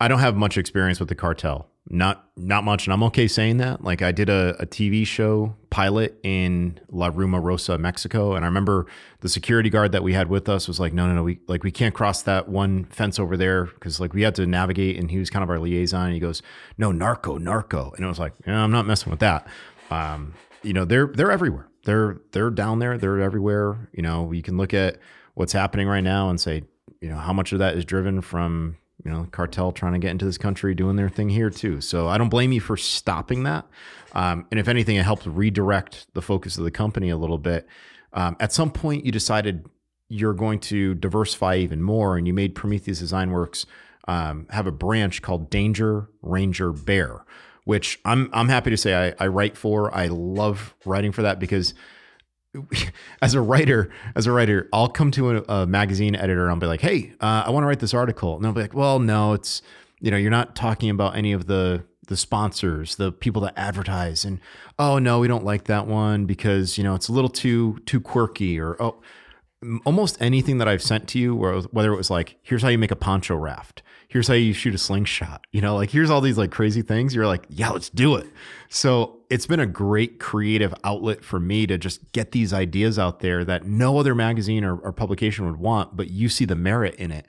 I don't have much experience with the cartel. Not not much. And i'm okay saying that. Like i did a, a tv show pilot in La Rumorosa, mexico. And i remember the security guard that we had with us was like no no no. We like we can't cross that one fence over there because like we had to navigate. And he was kind of our liaison. And he goes no narco narco. And it was like yeah, i'm not messing with that. Um, you know they're they're everywhere they're they're down there they're everywhere you know you can look at what's happening right now and say you know how much of that is driven from you know, cartel trying to get into this country, doing their thing here too. So I don't blame you for stopping that. Um, and if anything, it helped redirect the focus of the company a little bit. Um, at some point, you decided you're going to diversify even more, and you made Prometheus Design Werx um, have a branch called Danger Ranger Bear, which I'm I'm happy to say I, I write for. I love writing for that because [laughs] as a writer, as a writer, I'll come to a, a magazine editor and I'll be like, "Hey, uh, I want to write this article," and they'll be like, "Well, no, it's you know, you're not talking about any of the the sponsors, the people that advertise, and oh no, we don't like that one because you know it's a little too too quirky, or oh, almost anything that I've sent to you, whether it was like, here's how you make a poncho raft, here's how you shoot a slingshot, you know, like here's all these like crazy things. You're like, yeah, let's do it. So it's been a great creative outlet for me to just get these ideas out there that no other magazine or, or publication would want, but you see the merit in it.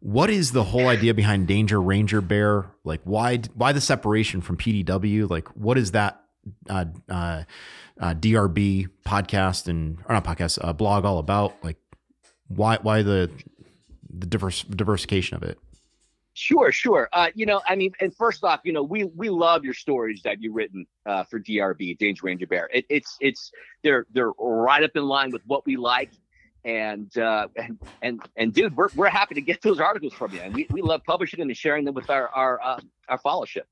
What is the whole idea behind Danger Ranger Bear? Like, why why the separation from PDW? Like, what is that uh, uh, uh, DRB podcast and or not podcast uh, blog all about? Like, why why the the diverse diversification of it? Sure, sure. Uh, you know, I mean, and first off, you know, we we love your stories that you've written uh, for DRB, Danger Ranger Bear. It, it's it's they're they're right up in line with what we like, and uh, and and and dude, we're we're happy to get those articles from you, and we, we love publishing them and sharing them with our our uh, our followership.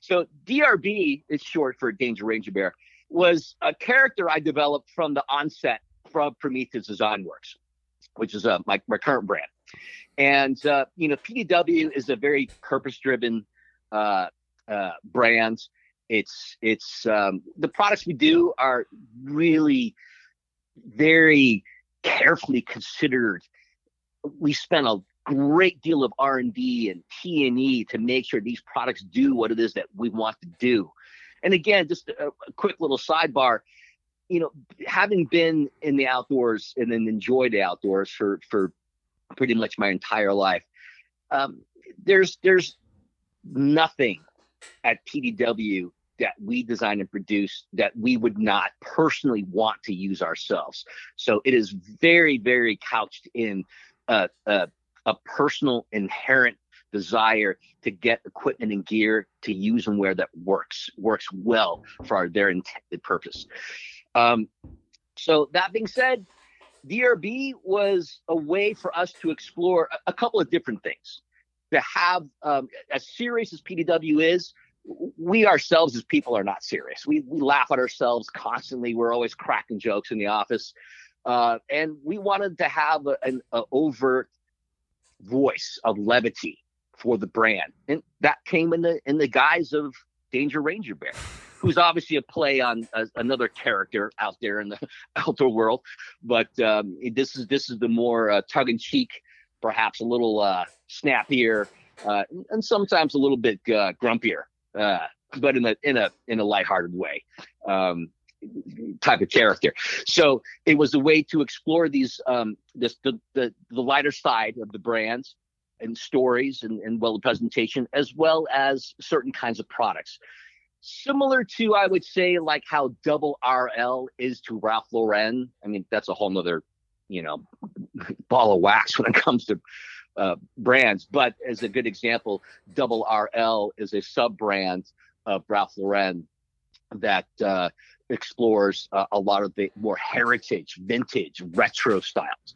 So DRB is short for Danger Ranger Bear was a character I developed from the onset from Prometheus Design Werx, which is uh, my, my current brand. And, uh, you know, PDW is a very purpose driven uh, uh, brand. It's, it's, um, the products we do are really very carefully considered. We spend a great deal of R&D and T&E to make sure these products do what it is that we want to do. And again, just a, a quick little sidebar, you know, having been in the outdoors and then enjoyed the outdoors for for pretty much my entire life, um, there's there's nothing at PDW that we design and produce that we would not personally want to use ourselves. So it is very, very couched in a, a, a personal inherent desire to get equipment and gear to use and wear that works works well for our, their intended purpose. Um, so that being said, DRB was a way for us to explore a, a couple of different things. To have um, as serious as PDW is, we ourselves as people are not serious. We we laugh at ourselves constantly. We're always cracking jokes in the office, uh, and we wanted to have a, an a overt voice of levity for the brand, and that came in the in the guise of Danger Ranger Bear, who's obviously a play on a, another character out there in the [laughs] outdoor world. But um, this is this is the more uh, tongue in cheek, perhaps a little uh, snappier, uh, and sometimes a little bit uh, grumpier, uh, but in a in a in a lighthearted way. Um, type of character. So it was a way to explore these um, this the, the the lighter side of the brands and stories and, and well the presentation, as well as certain kinds of products. Similar to, I would say, like how Double RL is to Ralph Lauren. I mean, that's a whole nother, you know, [laughs] ball of wax when it comes to uh, brands. But as a good example, Double RL is a sub brand of Ralph Lauren that uh, explores uh, a lot of the more heritage, vintage, retro styles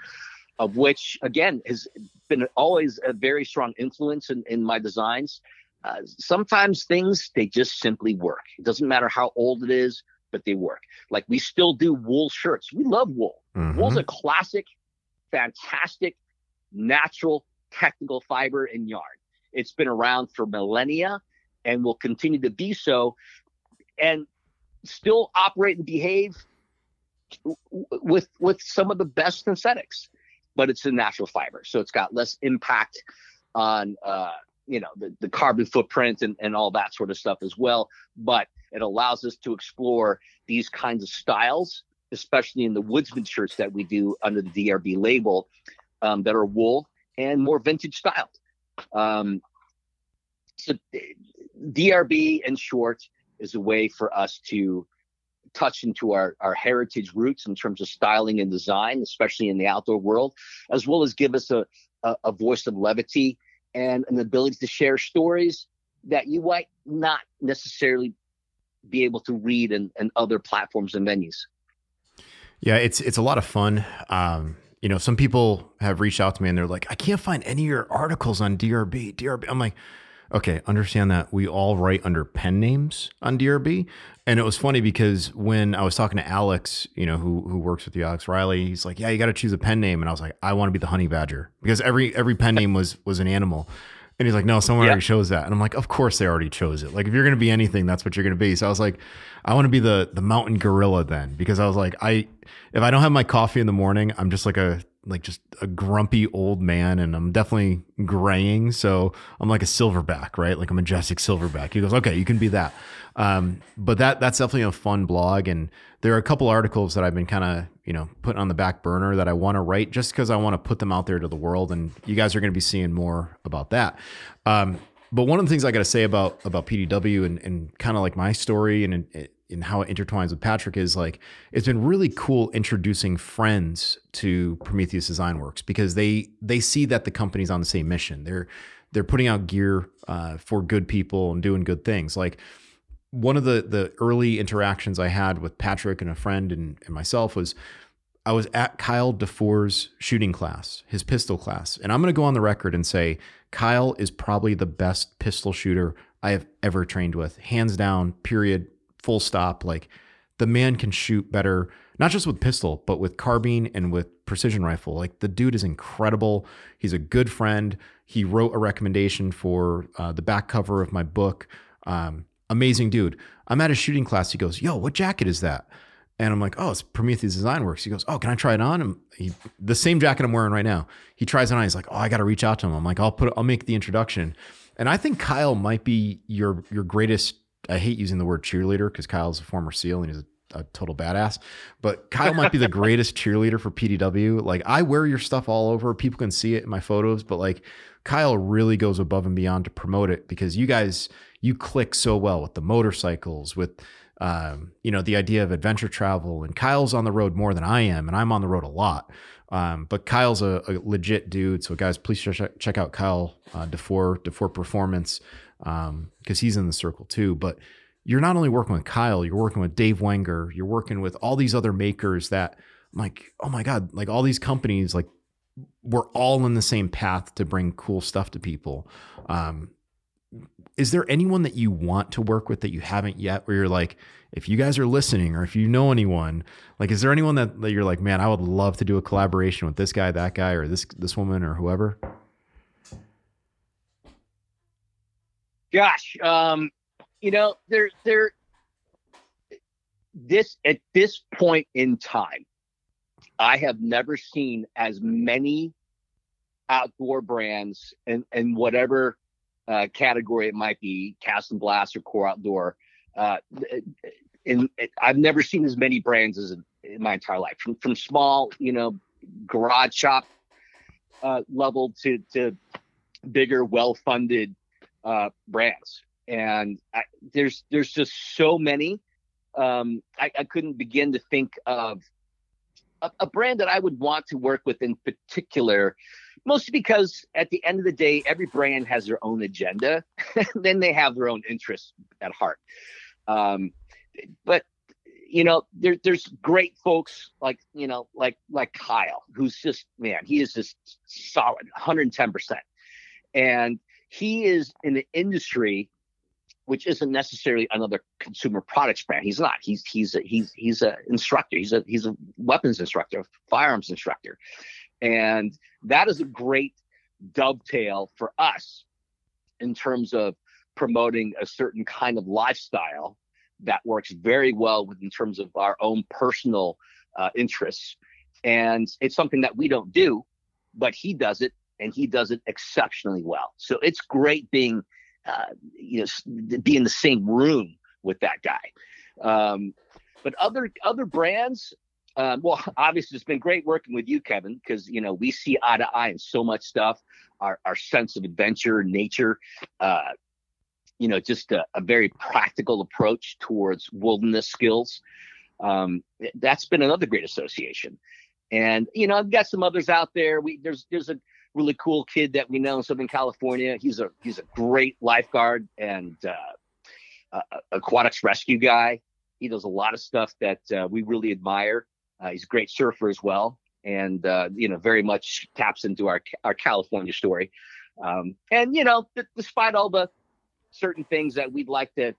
of which again has been always a very strong influence in, in my designs. Uh, sometimes things they just simply work. It doesn't matter how old it is, but they work. Like we still do wool shirts. We love wool. Mm-hmm. Wool's a classic, fantastic, natural, technical fiber and yarn. It's been around for millennia and will continue to be so, and still operate and behave with with some of the best synthetics but it's a natural fiber. So it's got less impact on, uh, you know, the, the carbon footprint and, and all that sort of stuff as well. But it allows us to explore these kinds of styles, especially in the woodsman shirts that we do under the DRB label um, that are wool and more vintage styled. Um, so DRB in short is a way for us to touch into our, our heritage roots in terms of styling and design, especially in the outdoor world, as well as give us a, a, a voice of levity and an ability to share stories that you might not necessarily be able to read in, in other platforms and venues. Yeah, it's it's a lot of fun. Um, you know, some people have reached out to me and they're like, I can't find any of your articles on DRB. DRB. I'm like, okay, understand that we all write under pen names on DRB. And it was funny because when I was talking to Alex, you know, who who works with you, Alex Riley, he's like, Yeah, you got to choose a pen name. And I was like, I want to be the honey badger because every every pen name was was an animal. And he's like, no, someone already chose that. And I'm like, of course they already chose it. Like, if you're going to be anything, that's what you're going to be. So I was like, I want to be the the mountain gorilla then, because I was like, I if I don't have my coffee in the morning, I'm just like a like just a grumpy old man, and I'm definitely graying. So I'm like a silverback, right? Like a majestic silverback. He goes, okay, you can be that. Um, but that that's definitely a fun blog, and there are a couple articles that I've been kind of you know putting on the back burner that I want to write just because I want to put them out there to the world, and you guys are going to be seeing more about that. Um, but one of the things I got to say about about PDW and, and kind of like my story and, and how it intertwines with Patrick is like it's been really cool introducing friends to Prometheus Design Werx because they they see that the company's on the same mission. They're they're putting out gear uh, for good people and doing good things. Like one of the the early interactions I had with Patrick and a friend and, and myself was I was at Kyle Defoor's shooting class, his pistol class. And I'm going to go on the record and say Kyle is probably the best pistol shooter I have ever trained with. Hands down, period, full stop. Like the man can shoot better, not just with pistol, but with carbine and with precision rifle. Like the dude is incredible. He's a good friend. He wrote a recommendation for uh, the back cover of my book. Um, amazing dude. I'm at a shooting class. He goes, Yo, what jacket is that? And I'm like, oh, it's Prometheus Design Werx. He goes, oh, can I try it on? And he, the same jacket I'm wearing right now. He tries it on. He's like, oh, I got to reach out to him. I'm like, I'll put, I'll make the introduction. And I think Kyle might be your your greatest. I hate using the word cheerleader because Kyle's a former SEAL and he's a, a total badass. But Kyle might be the [laughs] greatest cheerleader for PDW. Like I wear your stuff all over. People can see it in my photos, but like Kyle really goes above and beyond to promote it because you guys you click so well with the motorcycles with um, you know, the idea of adventure travel. And Kyle's on the road more than I am, and I'm on the road a lot. Um, but Kyle's a, a, legit dude. So guys, please check, check out Kyle uh, Defoor Defoor Performance because um, he's in the circle too. But you're not only working with Kyle, you're working with Dave Wenger, you're working with all these other makers that I'm like, oh my God, like all these companies, like we're all in the same path to bring cool stuff to people. Um, is there anyone that you want to work with that you haven't yet where you're like if you guys are listening or if you know anyone like is there anyone that, that you're like man i would love to do a collaboration with this guy that guy or this this woman or whoever gosh um you know there there this at this point in time i have never seen as many outdoor brands and and whatever uh, category it might be, cast and blast or core outdoor. Uh, and I've never seen as many brands as in, in, my entire life, from from small, you know, garage shop uh, level to to bigger, well funded uh, brands. And I, there's there's just so many. Um, I, I couldn't begin to think of a, a brand that I would want to work with in particular mostly because at the end of the day, every brand has their own agenda, [laughs] then they have their own interests at heart. Um, but you know, there, there's great folks like you know, like like Kyle, who's just man, he is just solid, 110 percent, and he is in the industry which isn't necessarily another consumer products brand. He's not. He's he's a, he's he's a instructor. He's a he's a weapons instructor, firearms instructor, and that is a great dovetail for us in terms of promoting a certain kind of lifestyle that works very well with in terms of our own personal uh, interests. And it's something that we don't do, but he does it and he does it exceptionally well. So it's great being, uh, you know, be in the same room with that guy. Um, but other other brands, um, well, [laughs] obviously, it's been great working with you, Kevin, because you know we see eye to eye in so much stuff. Our our sense of adventure, nature, uh, you know, just a, a, very practical approach towards wilderness skills. Um, that's been another great association. And you know, I've got some others out there. We there's there's a really cool kid that we know in Southern California. He's a he's a great lifeguard and uh, aquatics rescue guy. He does a lot of stuff that uh, we really admire. Uh, he's a great surfer as well, and uh, you know very much taps into our our California story. Um, and you know, th- despite all the certain things that we'd like to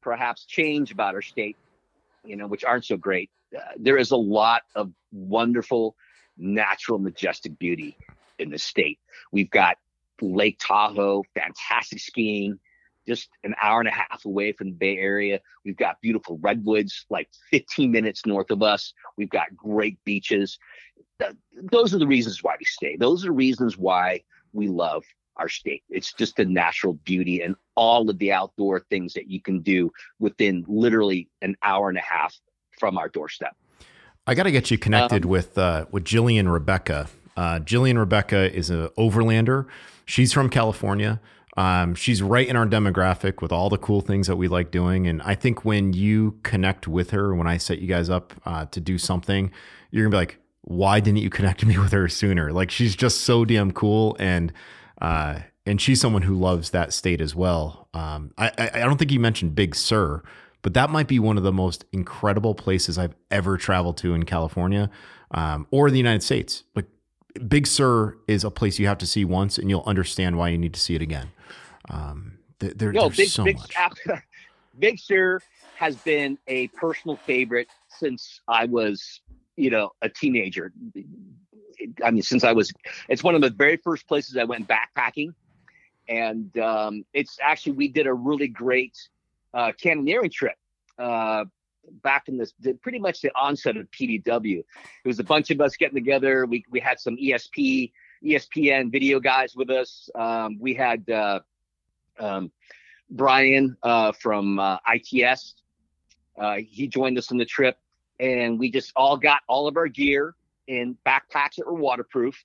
perhaps change about our state, you know, which aren't so great, uh, there is a lot of wonderful natural majestic beauty in the state. We've got Lake Tahoe, fantastic skiing, just an hour and a half away from the Bay Area. We've got beautiful redwoods like 15 minutes north of us. We've got great beaches. those are the reasons why we stay. Those are the reasons why we love our state. It's just the natural beauty and all of the outdoor things that you can do within literally an hour and a half from our doorstep. I got to get you connected um, with uh, with Jillian Rebecca. Uh, Jillian Rebecca is an overlander. She's from California. Um, she's right in our demographic with all the cool things that we like doing. And I think when you connect with her, when I set you guys up uh, to do something, you're gonna be like, why didn't you connect [laughs] me with her sooner? Like she's just so damn cool. And uh, and she's someone who loves that state as well. Um, I, I, don't think you mentioned Big Sur, but that might be one of the most incredible places I've ever traveled to in California um, or the United States. But Big Sur is a place you have to see once, and you'll understand why you need to see it again. Um, there, Yo, there's Big, so Big, much. [laughs] Big Sur has been a personal favorite since I was, you know, a teenager. I mean, since I was, it's one of the very first places I went backpacking. And um, it's actually, we did a really great uh, canyoneering trip uh, back in this, pretty much the onset of PDW. It was a bunch of us getting together. We, we had some ESP, ESPN video guys with us. Um, we had uh, um, Brian uh, from uh, ITS. Uh, he joined us on the trip, and we just all got all of our gear in backpacks that were waterproof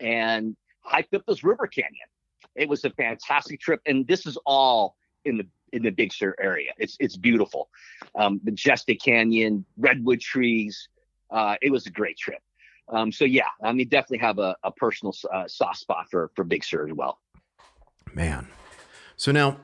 and hiked up this river canyon. It was a fantastic trip, and this is all in the in the Big Sur area. It's it's beautiful, um, majestic canyon, redwood trees. Uh, it was a great trip. Um, so yeah, I mean, definitely have a, a personal uh, soft spot for for Big Sur as well. Man, so now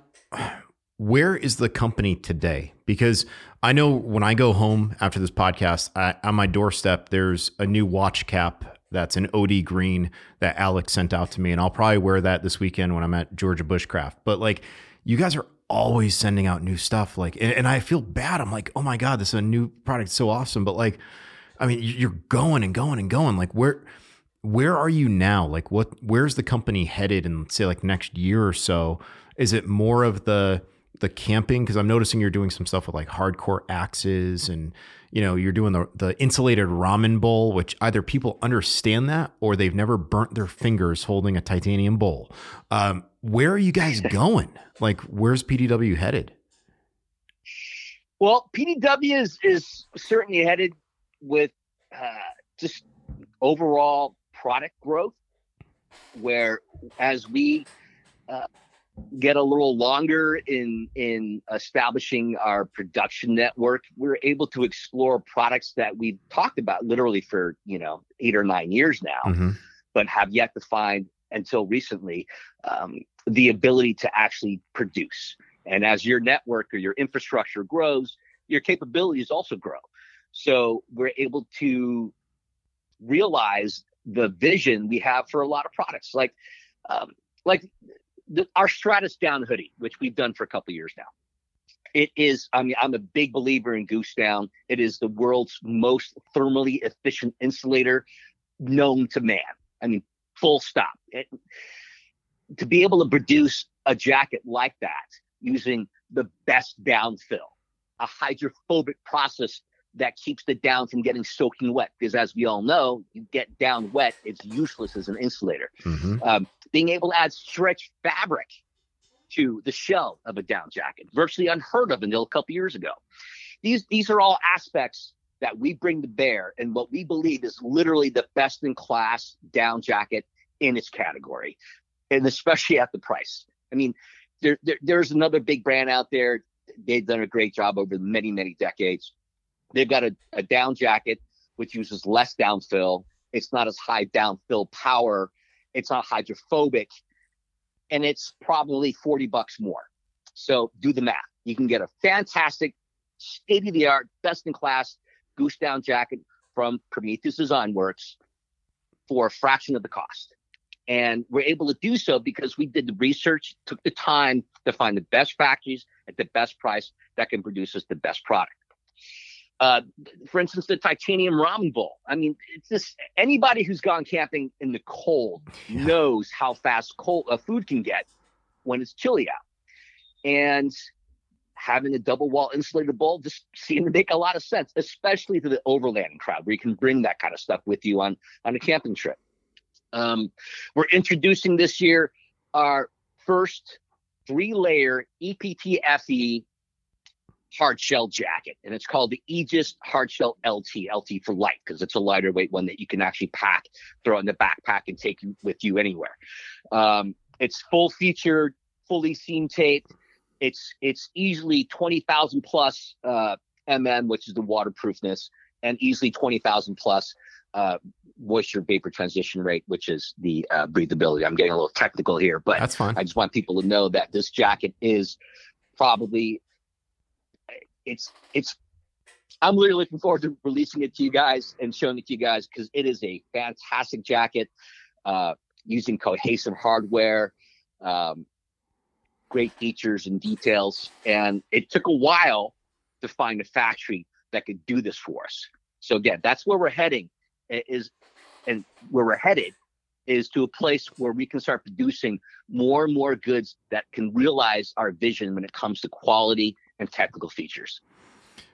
where is the company today? Because I know when I go home after this podcast, I, on my doorstep, there's a new watch cap that's an OD green that Alex sent out to me. And I'll probably wear that this weekend when I'm at Georgia Bushcraft. But like, you guys are always sending out new stuff. Like, and, and I feel bad. I'm like, oh my God, this is a new product. So awesome. But like, I mean, you're going and going and going. Like, where, where are you now? Like, what, where's the company headed in, say, like next year or so? Is it more of the, the camping because I'm noticing you're doing some stuff with like hardcore axes and you know you're doing the the insulated ramen bowl which either people understand that or they've never burnt their fingers holding a titanium bowl. Um, where are you guys [laughs] going? like where's PDW headed? Well, PDW is is certainly headed with uh, just overall product growth, where as we uh, get a little longer in in establishing our production network we're able to explore products that we've talked about literally for you know eight or nine years now mm-hmm. but have yet to find until recently um, the ability to actually produce. And as your network or your infrastructure grows your capabilities also grow. So we're able to realize the vision we have for a lot of products. Like um, like the, our Stratus down hoodie, which we've done for a couple years now. It is, I mean, I'm a big believer in Goose Down. It is the world's most thermally efficient insulator known to man. I mean, full stop. It, to be able to produce a jacket like that using the best down fill, a hydrophobic process that keeps the down from getting soaking wet. Because as we all know, you get down wet, it's useless as an insulator. Mm-hmm. Um, being able to add stretch fabric to the shell of a down jacket, virtually unheard of until a couple years ago. These these are all aspects that we bring to bear and what we believe is literally the best in class down jacket in its category, and especially at the price. I mean, there, there there's another big brand out there. They've done a great job over many many decades They've got a, a down jacket which uses less downfill. It's not as high downfill power it's not hydrophobic, and it's probably 40 bucks more. So do the math. You can get a fantastic, state of the art, best in class goose down jacket from Prometheus Design Werx for a fraction of the cost. And we're able to do so because we did the research, took the time to find the best factories at the best price that can produce us the best product. Uh, for instance, the titanium ramen bowl. I mean, it's just anybody who's gone camping in the cold yeah. knows how fast cold uh, food can get when it's chilly out. And having a double wall insulated bowl just seemed to make a lot of sense, especially to the overland crowd where you can bring that kind of stuff with you on on a camping trip. Um, we're introducing this year our first three layer EPTFE hard shell jacket, and it's called the Aegis Hard Shell LT, LT for light, because it's a lighter weight one that you can actually pack, throw in the backpack, and take with you anywhere. Um, it's full featured, fully seam taped. It's it's easily twenty thousand plus uh, mm, which is the waterproofness, and easily twenty thousand plus uh, moisture vapor transition rate, which is the uh, breathability. I'm it's it's I'm really looking forward to releasing it to you guys and showing it to you guys because it is a fantastic jacket uh, using cohesive hardware, um, great features and details. And it took a while to find a factory that could do this for us. So again, that's where we're heading is and where we're headed is to a place where we can start producing more and more goods that can realize our vision when it comes to quality and technical features.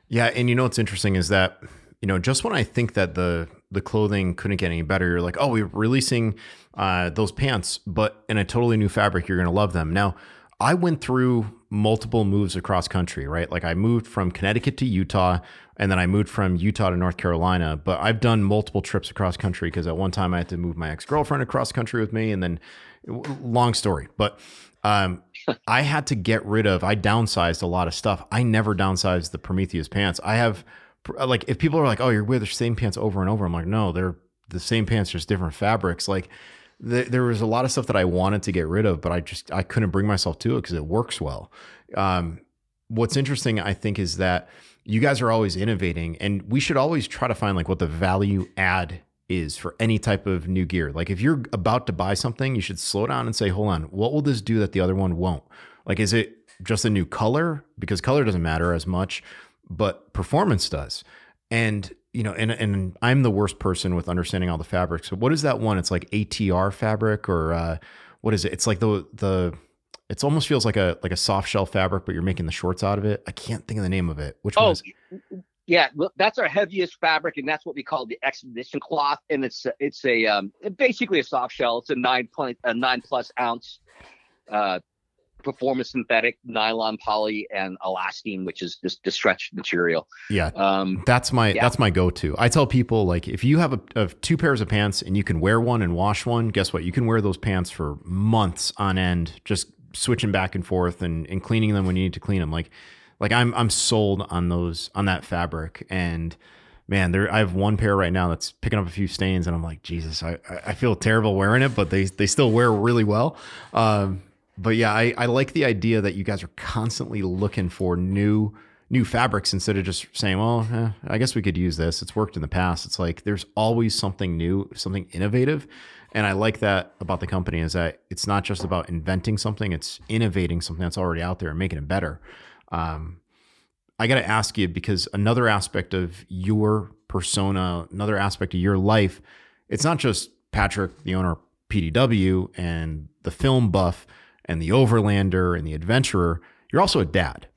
Yeah, and you know what's interesting is that you know just when I think that the the clothing couldn't get any better, you're like, oh, we're releasing uh, those pants, but in a totally new fabric, you're gonna love them. Now, I went through multiple moves across country, right? Like I moved from Connecticut to Utah, and then I moved from Utah to North Carolina. But I've done multiple trips across country because at one time I had to move my ex girlfriend across country with me, and then long story. But um, I had to get rid of. I downsized a lot of stuff. I never downsized the Prometheus pants. I have like if people are like, "Oh, you're wearing the same pants over and over," I'm like, "No, they're the same pants, just different fabrics." Like there was a lot of stuff that I wanted to get rid of, but I just I couldn't bring myself to it because it works well. Um, what's interesting, I think, is that you guys are always innovating, and we should always try to find like what the value add is for any type of new gear. Like if you're about to buy something, you should slow down and say, "Hold on, what will this do that the other one won't?" Like, is it just a new color? Because color doesn't matter as much, but performance does. And you know, and and I'm the worst person with understanding all the fabrics. So what is that one? It's like ATR fabric or uh, what is it? It's like the the it almost feels like a like a soft shell fabric, but you're making the shorts out of it. I can't think of the name of it. Which oh, one is Yeah, well, that's our heaviest fabric, and that's what we call the expedition cloth. And it's it's a um, basically a soft shell. It's a nine point a nine plus ounce uh, performance synthetic, nylon poly, and elastane, which is just the stretch material. Yeah, um, that's my yeah. that's my go to. I tell people like if you have a, a, two pairs of pants and you can wear one and wash one, guess what? You can wear those pants for months on end, just switching back and forth and, and cleaning them when you need to clean them. Like like I'm I'm sold on those on that fabric and man, there I have one pair right now that's picking up a few stains, and I'm like, Jesus, I, I feel terrible wearing it, but they they still wear really well. Um, but yeah, I, I like the idea that you guys are constantly looking for new new fabrics instead of just saying, well, eh, I guess we could use this. It's worked in the past. It's like there's always something new, something innovative. And I like that about the company is that it's not just about inventing something, it's innovating something that's already out there and making it better. Um, I got to ask you because another aspect of your persona, another aspect of your life, it's not just Patrick, the owner of PDW and the film buff and the overlander and the adventurer, you're also a dad.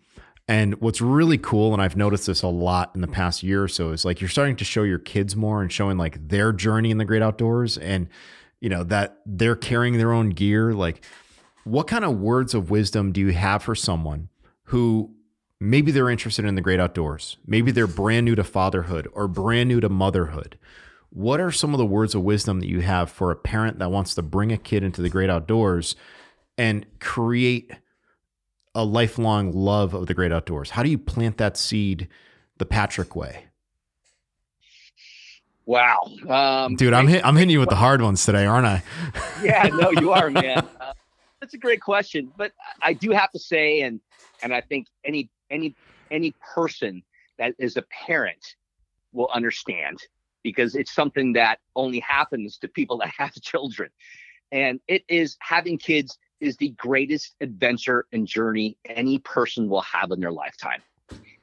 And what's really cool, and I've noticed this a lot in the past year or so, is like you're starting to show your kids more and showing like their journey in the great outdoors and, you know, that they're carrying their own gear. Like, what kind of words of wisdom do you have for someone who maybe they're interested in the great outdoors? Maybe they're brand new to fatherhood or brand new to motherhood. What are some of the words of wisdom that you have for a parent that wants to bring a kid into the great outdoors and create a lifelong love of the great outdoors? How do you plant that seed the Patrick way? Wow, um, dude, I'm hit, I'm hitting you with the hard ones today, aren't I? yeah, no, you are, man. [laughs] Uh, that's a great question, but I do have to say, and and I think any any any person that is a parent will understand because it's something that only happens to people that have [laughs] children. And it is having kids is the greatest adventure and journey any person will have in their lifetime.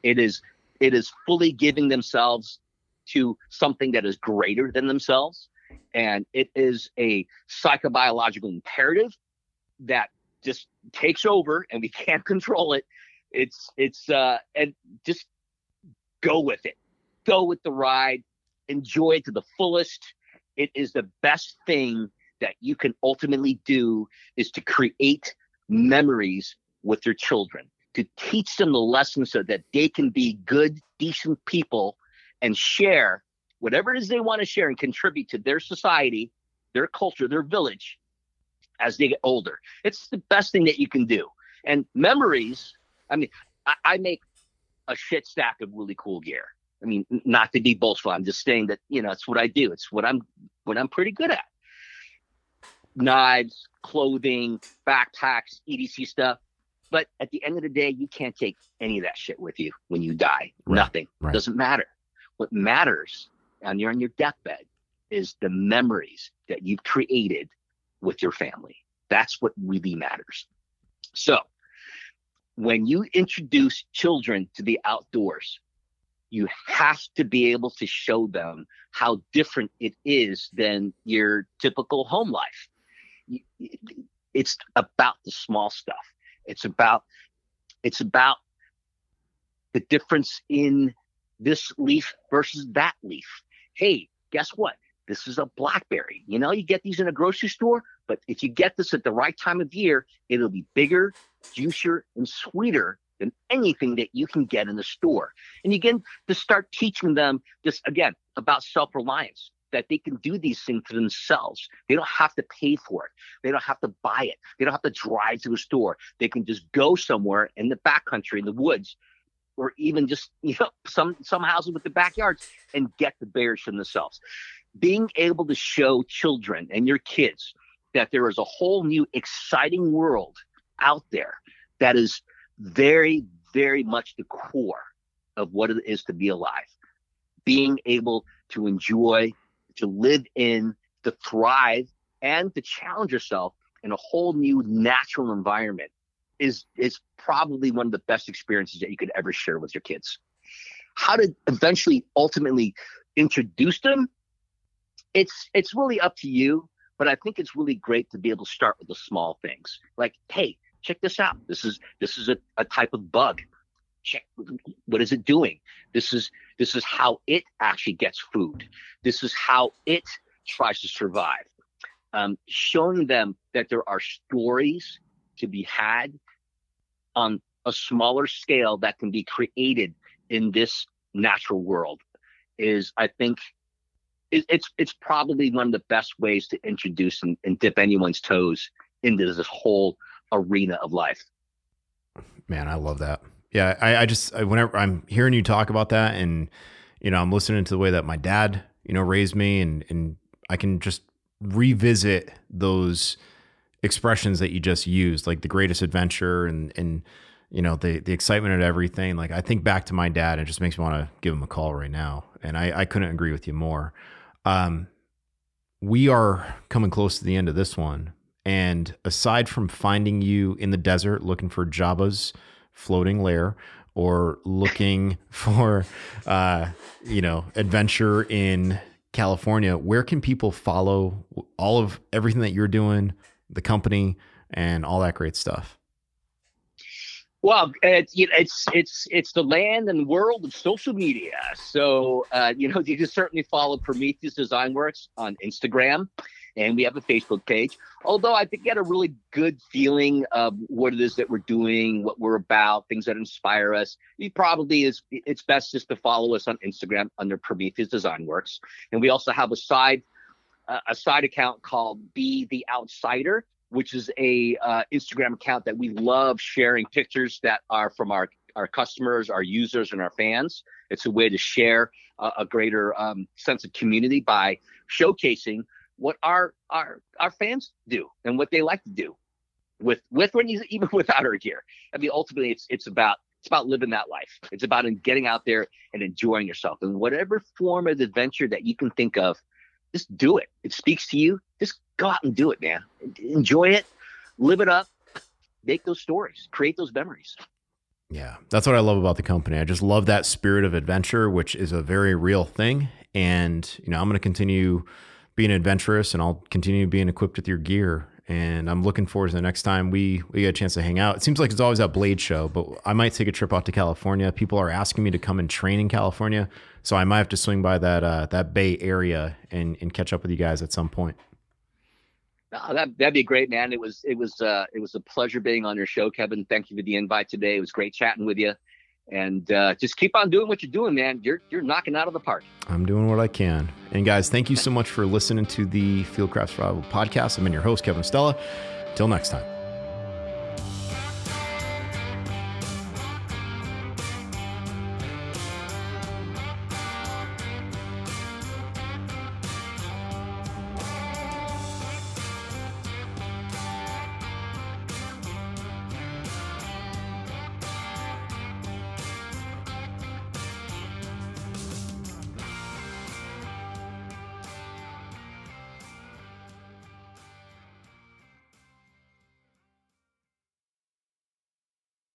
It is it is fully giving themselves to something that is greater than themselves and it is a psychobiological imperative that just takes over and we [laughs] can't control it. It's it's uh and just go with it. Go with the ride. Enjoy it to the fullest. It is the best thing that you can ultimately do is to create memories with your children to teach them the lessons so that they can be good decent people and share whatever it is they want to share and contribute to their society their culture their village as they get older it's the best thing that you can do and memories i mean i, I make a shit stack of really cool gear I mean, not to be boastful. I'm just saying that you know it's what I do. It's what I'm what I'm pretty good at. Knives, clothing, backpacks, EDC stuff. But at the end of the day, you can't take any of that shit with you when you die. Right, Nothing right. doesn't matter. What matters, and you're on your deathbed, is the memories that you've created with your family. That's what really matters. So, when you introduce children to the outdoors, you have to be able to show them how different it is than your typical home life. It's about the small stuff. It's about it's about the difference in this leaf versus that leaf. Hey, guess what? This is a blackberry. You know, you get these in a grocery store, but if you get this at the right time of year, it'll be bigger, juicier, and sweeter than anything that you can get in the store. And you get to start teaching them this again about self-reliance that they can do these things for themselves. They don't have to pay for it. They don't have to buy it. They don't have to drive to a store. They can just go somewhere in the backcountry, in the woods, or even just you know some some houses with the backyards and get the bears for themselves. Being able to show children and your kids that there is a whole new exciting world out there that is very, very much the core of what it is to be alive. Being able to enjoy, to live in, to thrive, and to challenge yourself in a whole new natural environment is is probably one of the best experiences that you could ever share with your kids. How to eventually ultimately introduce them, it's it's really up to you. But I think it's really great to be able to start with the small things. Like, hey, check this out. This is this is a, a type of bug. Check what is it doing? This is this is how it actually gets food. This is how it tries to survive. Um, showing them that there are stories to be had on a smaller scale that can be created in this natural world is, I think, it, it's it's probably one of the best ways to introduce and, and dip anyone's toes into this whole arena of life. Man, I love that. Yeah, I, I just I, whenever I'm hearing you talk about that, and you know, I'm listening to the way that my dad, you know, raised me, and and I can just revisit those expressions that you just used, like the greatest adventure, and and you know the the excitement of everything. Like I think back to my dad, it just makes me want to give him a call right now, and I I couldn't agree with you more. Um, we are coming close to the end of this one, and aside from finding you in the desert looking for Jabba's floating lair or looking [laughs] for, uh, you know, adventure in California, where can people follow all of everything that you're doing, the company, and all that great stuff? Well, it's it's it's it's the land and world of social media. So uh, you know [laughs] you can certainly follow Prometheus Design Werx on Instagram and we have a Facebook page. Although I think get a really good feeling of what it is that we're doing, what we're about, things that inspire us. It probably is. It's best just to follow us on Instagram under Prometheus Design Werx, and we also have a side a side account called Be the Outsider, which is a uh, Instagram account that we love sharing pictures that are from our our customers, our users, and our fans. It's a way to share a, a greater um, sense of community by showcasing what our our our fans do and what they like to do with with when [laughs] you even without our gear. I mean, ultimately, it's it's about it's about living that life. It's about getting out there and enjoying yourself in whatever form of adventure that you can think of. Just do it. It speaks to you. Just go out and do it, man. Enjoy it, live it up, make those stories, create those memories. Yeah, that's what I love about the company. I just love that spirit of adventure, which is a very real thing. And you know, I'm going to continue being adventurous, and I'll continue being equipped with your gear and I'm looking forward to the next time we we get a chance to hang out. It seems like it's always at Blade Show, but I might take a trip out to California. People are asking me to come and train in California, so I might have to swing by that uh, that Bay Area and and catch up with you guys at some point. Oh, that that'd be great, man. It was it was uh, it was a pleasure being on your show, Kevin. Thank you for the invite today. It was great chatting with you, and uh, just keep on doing what you're doing, man. You're you're knocking out of the park. I'm doing what I can. And guys, thank you so much for listening to the Fieldcraft Survival podcast. I've been your host, Kevin Estela. Till next time.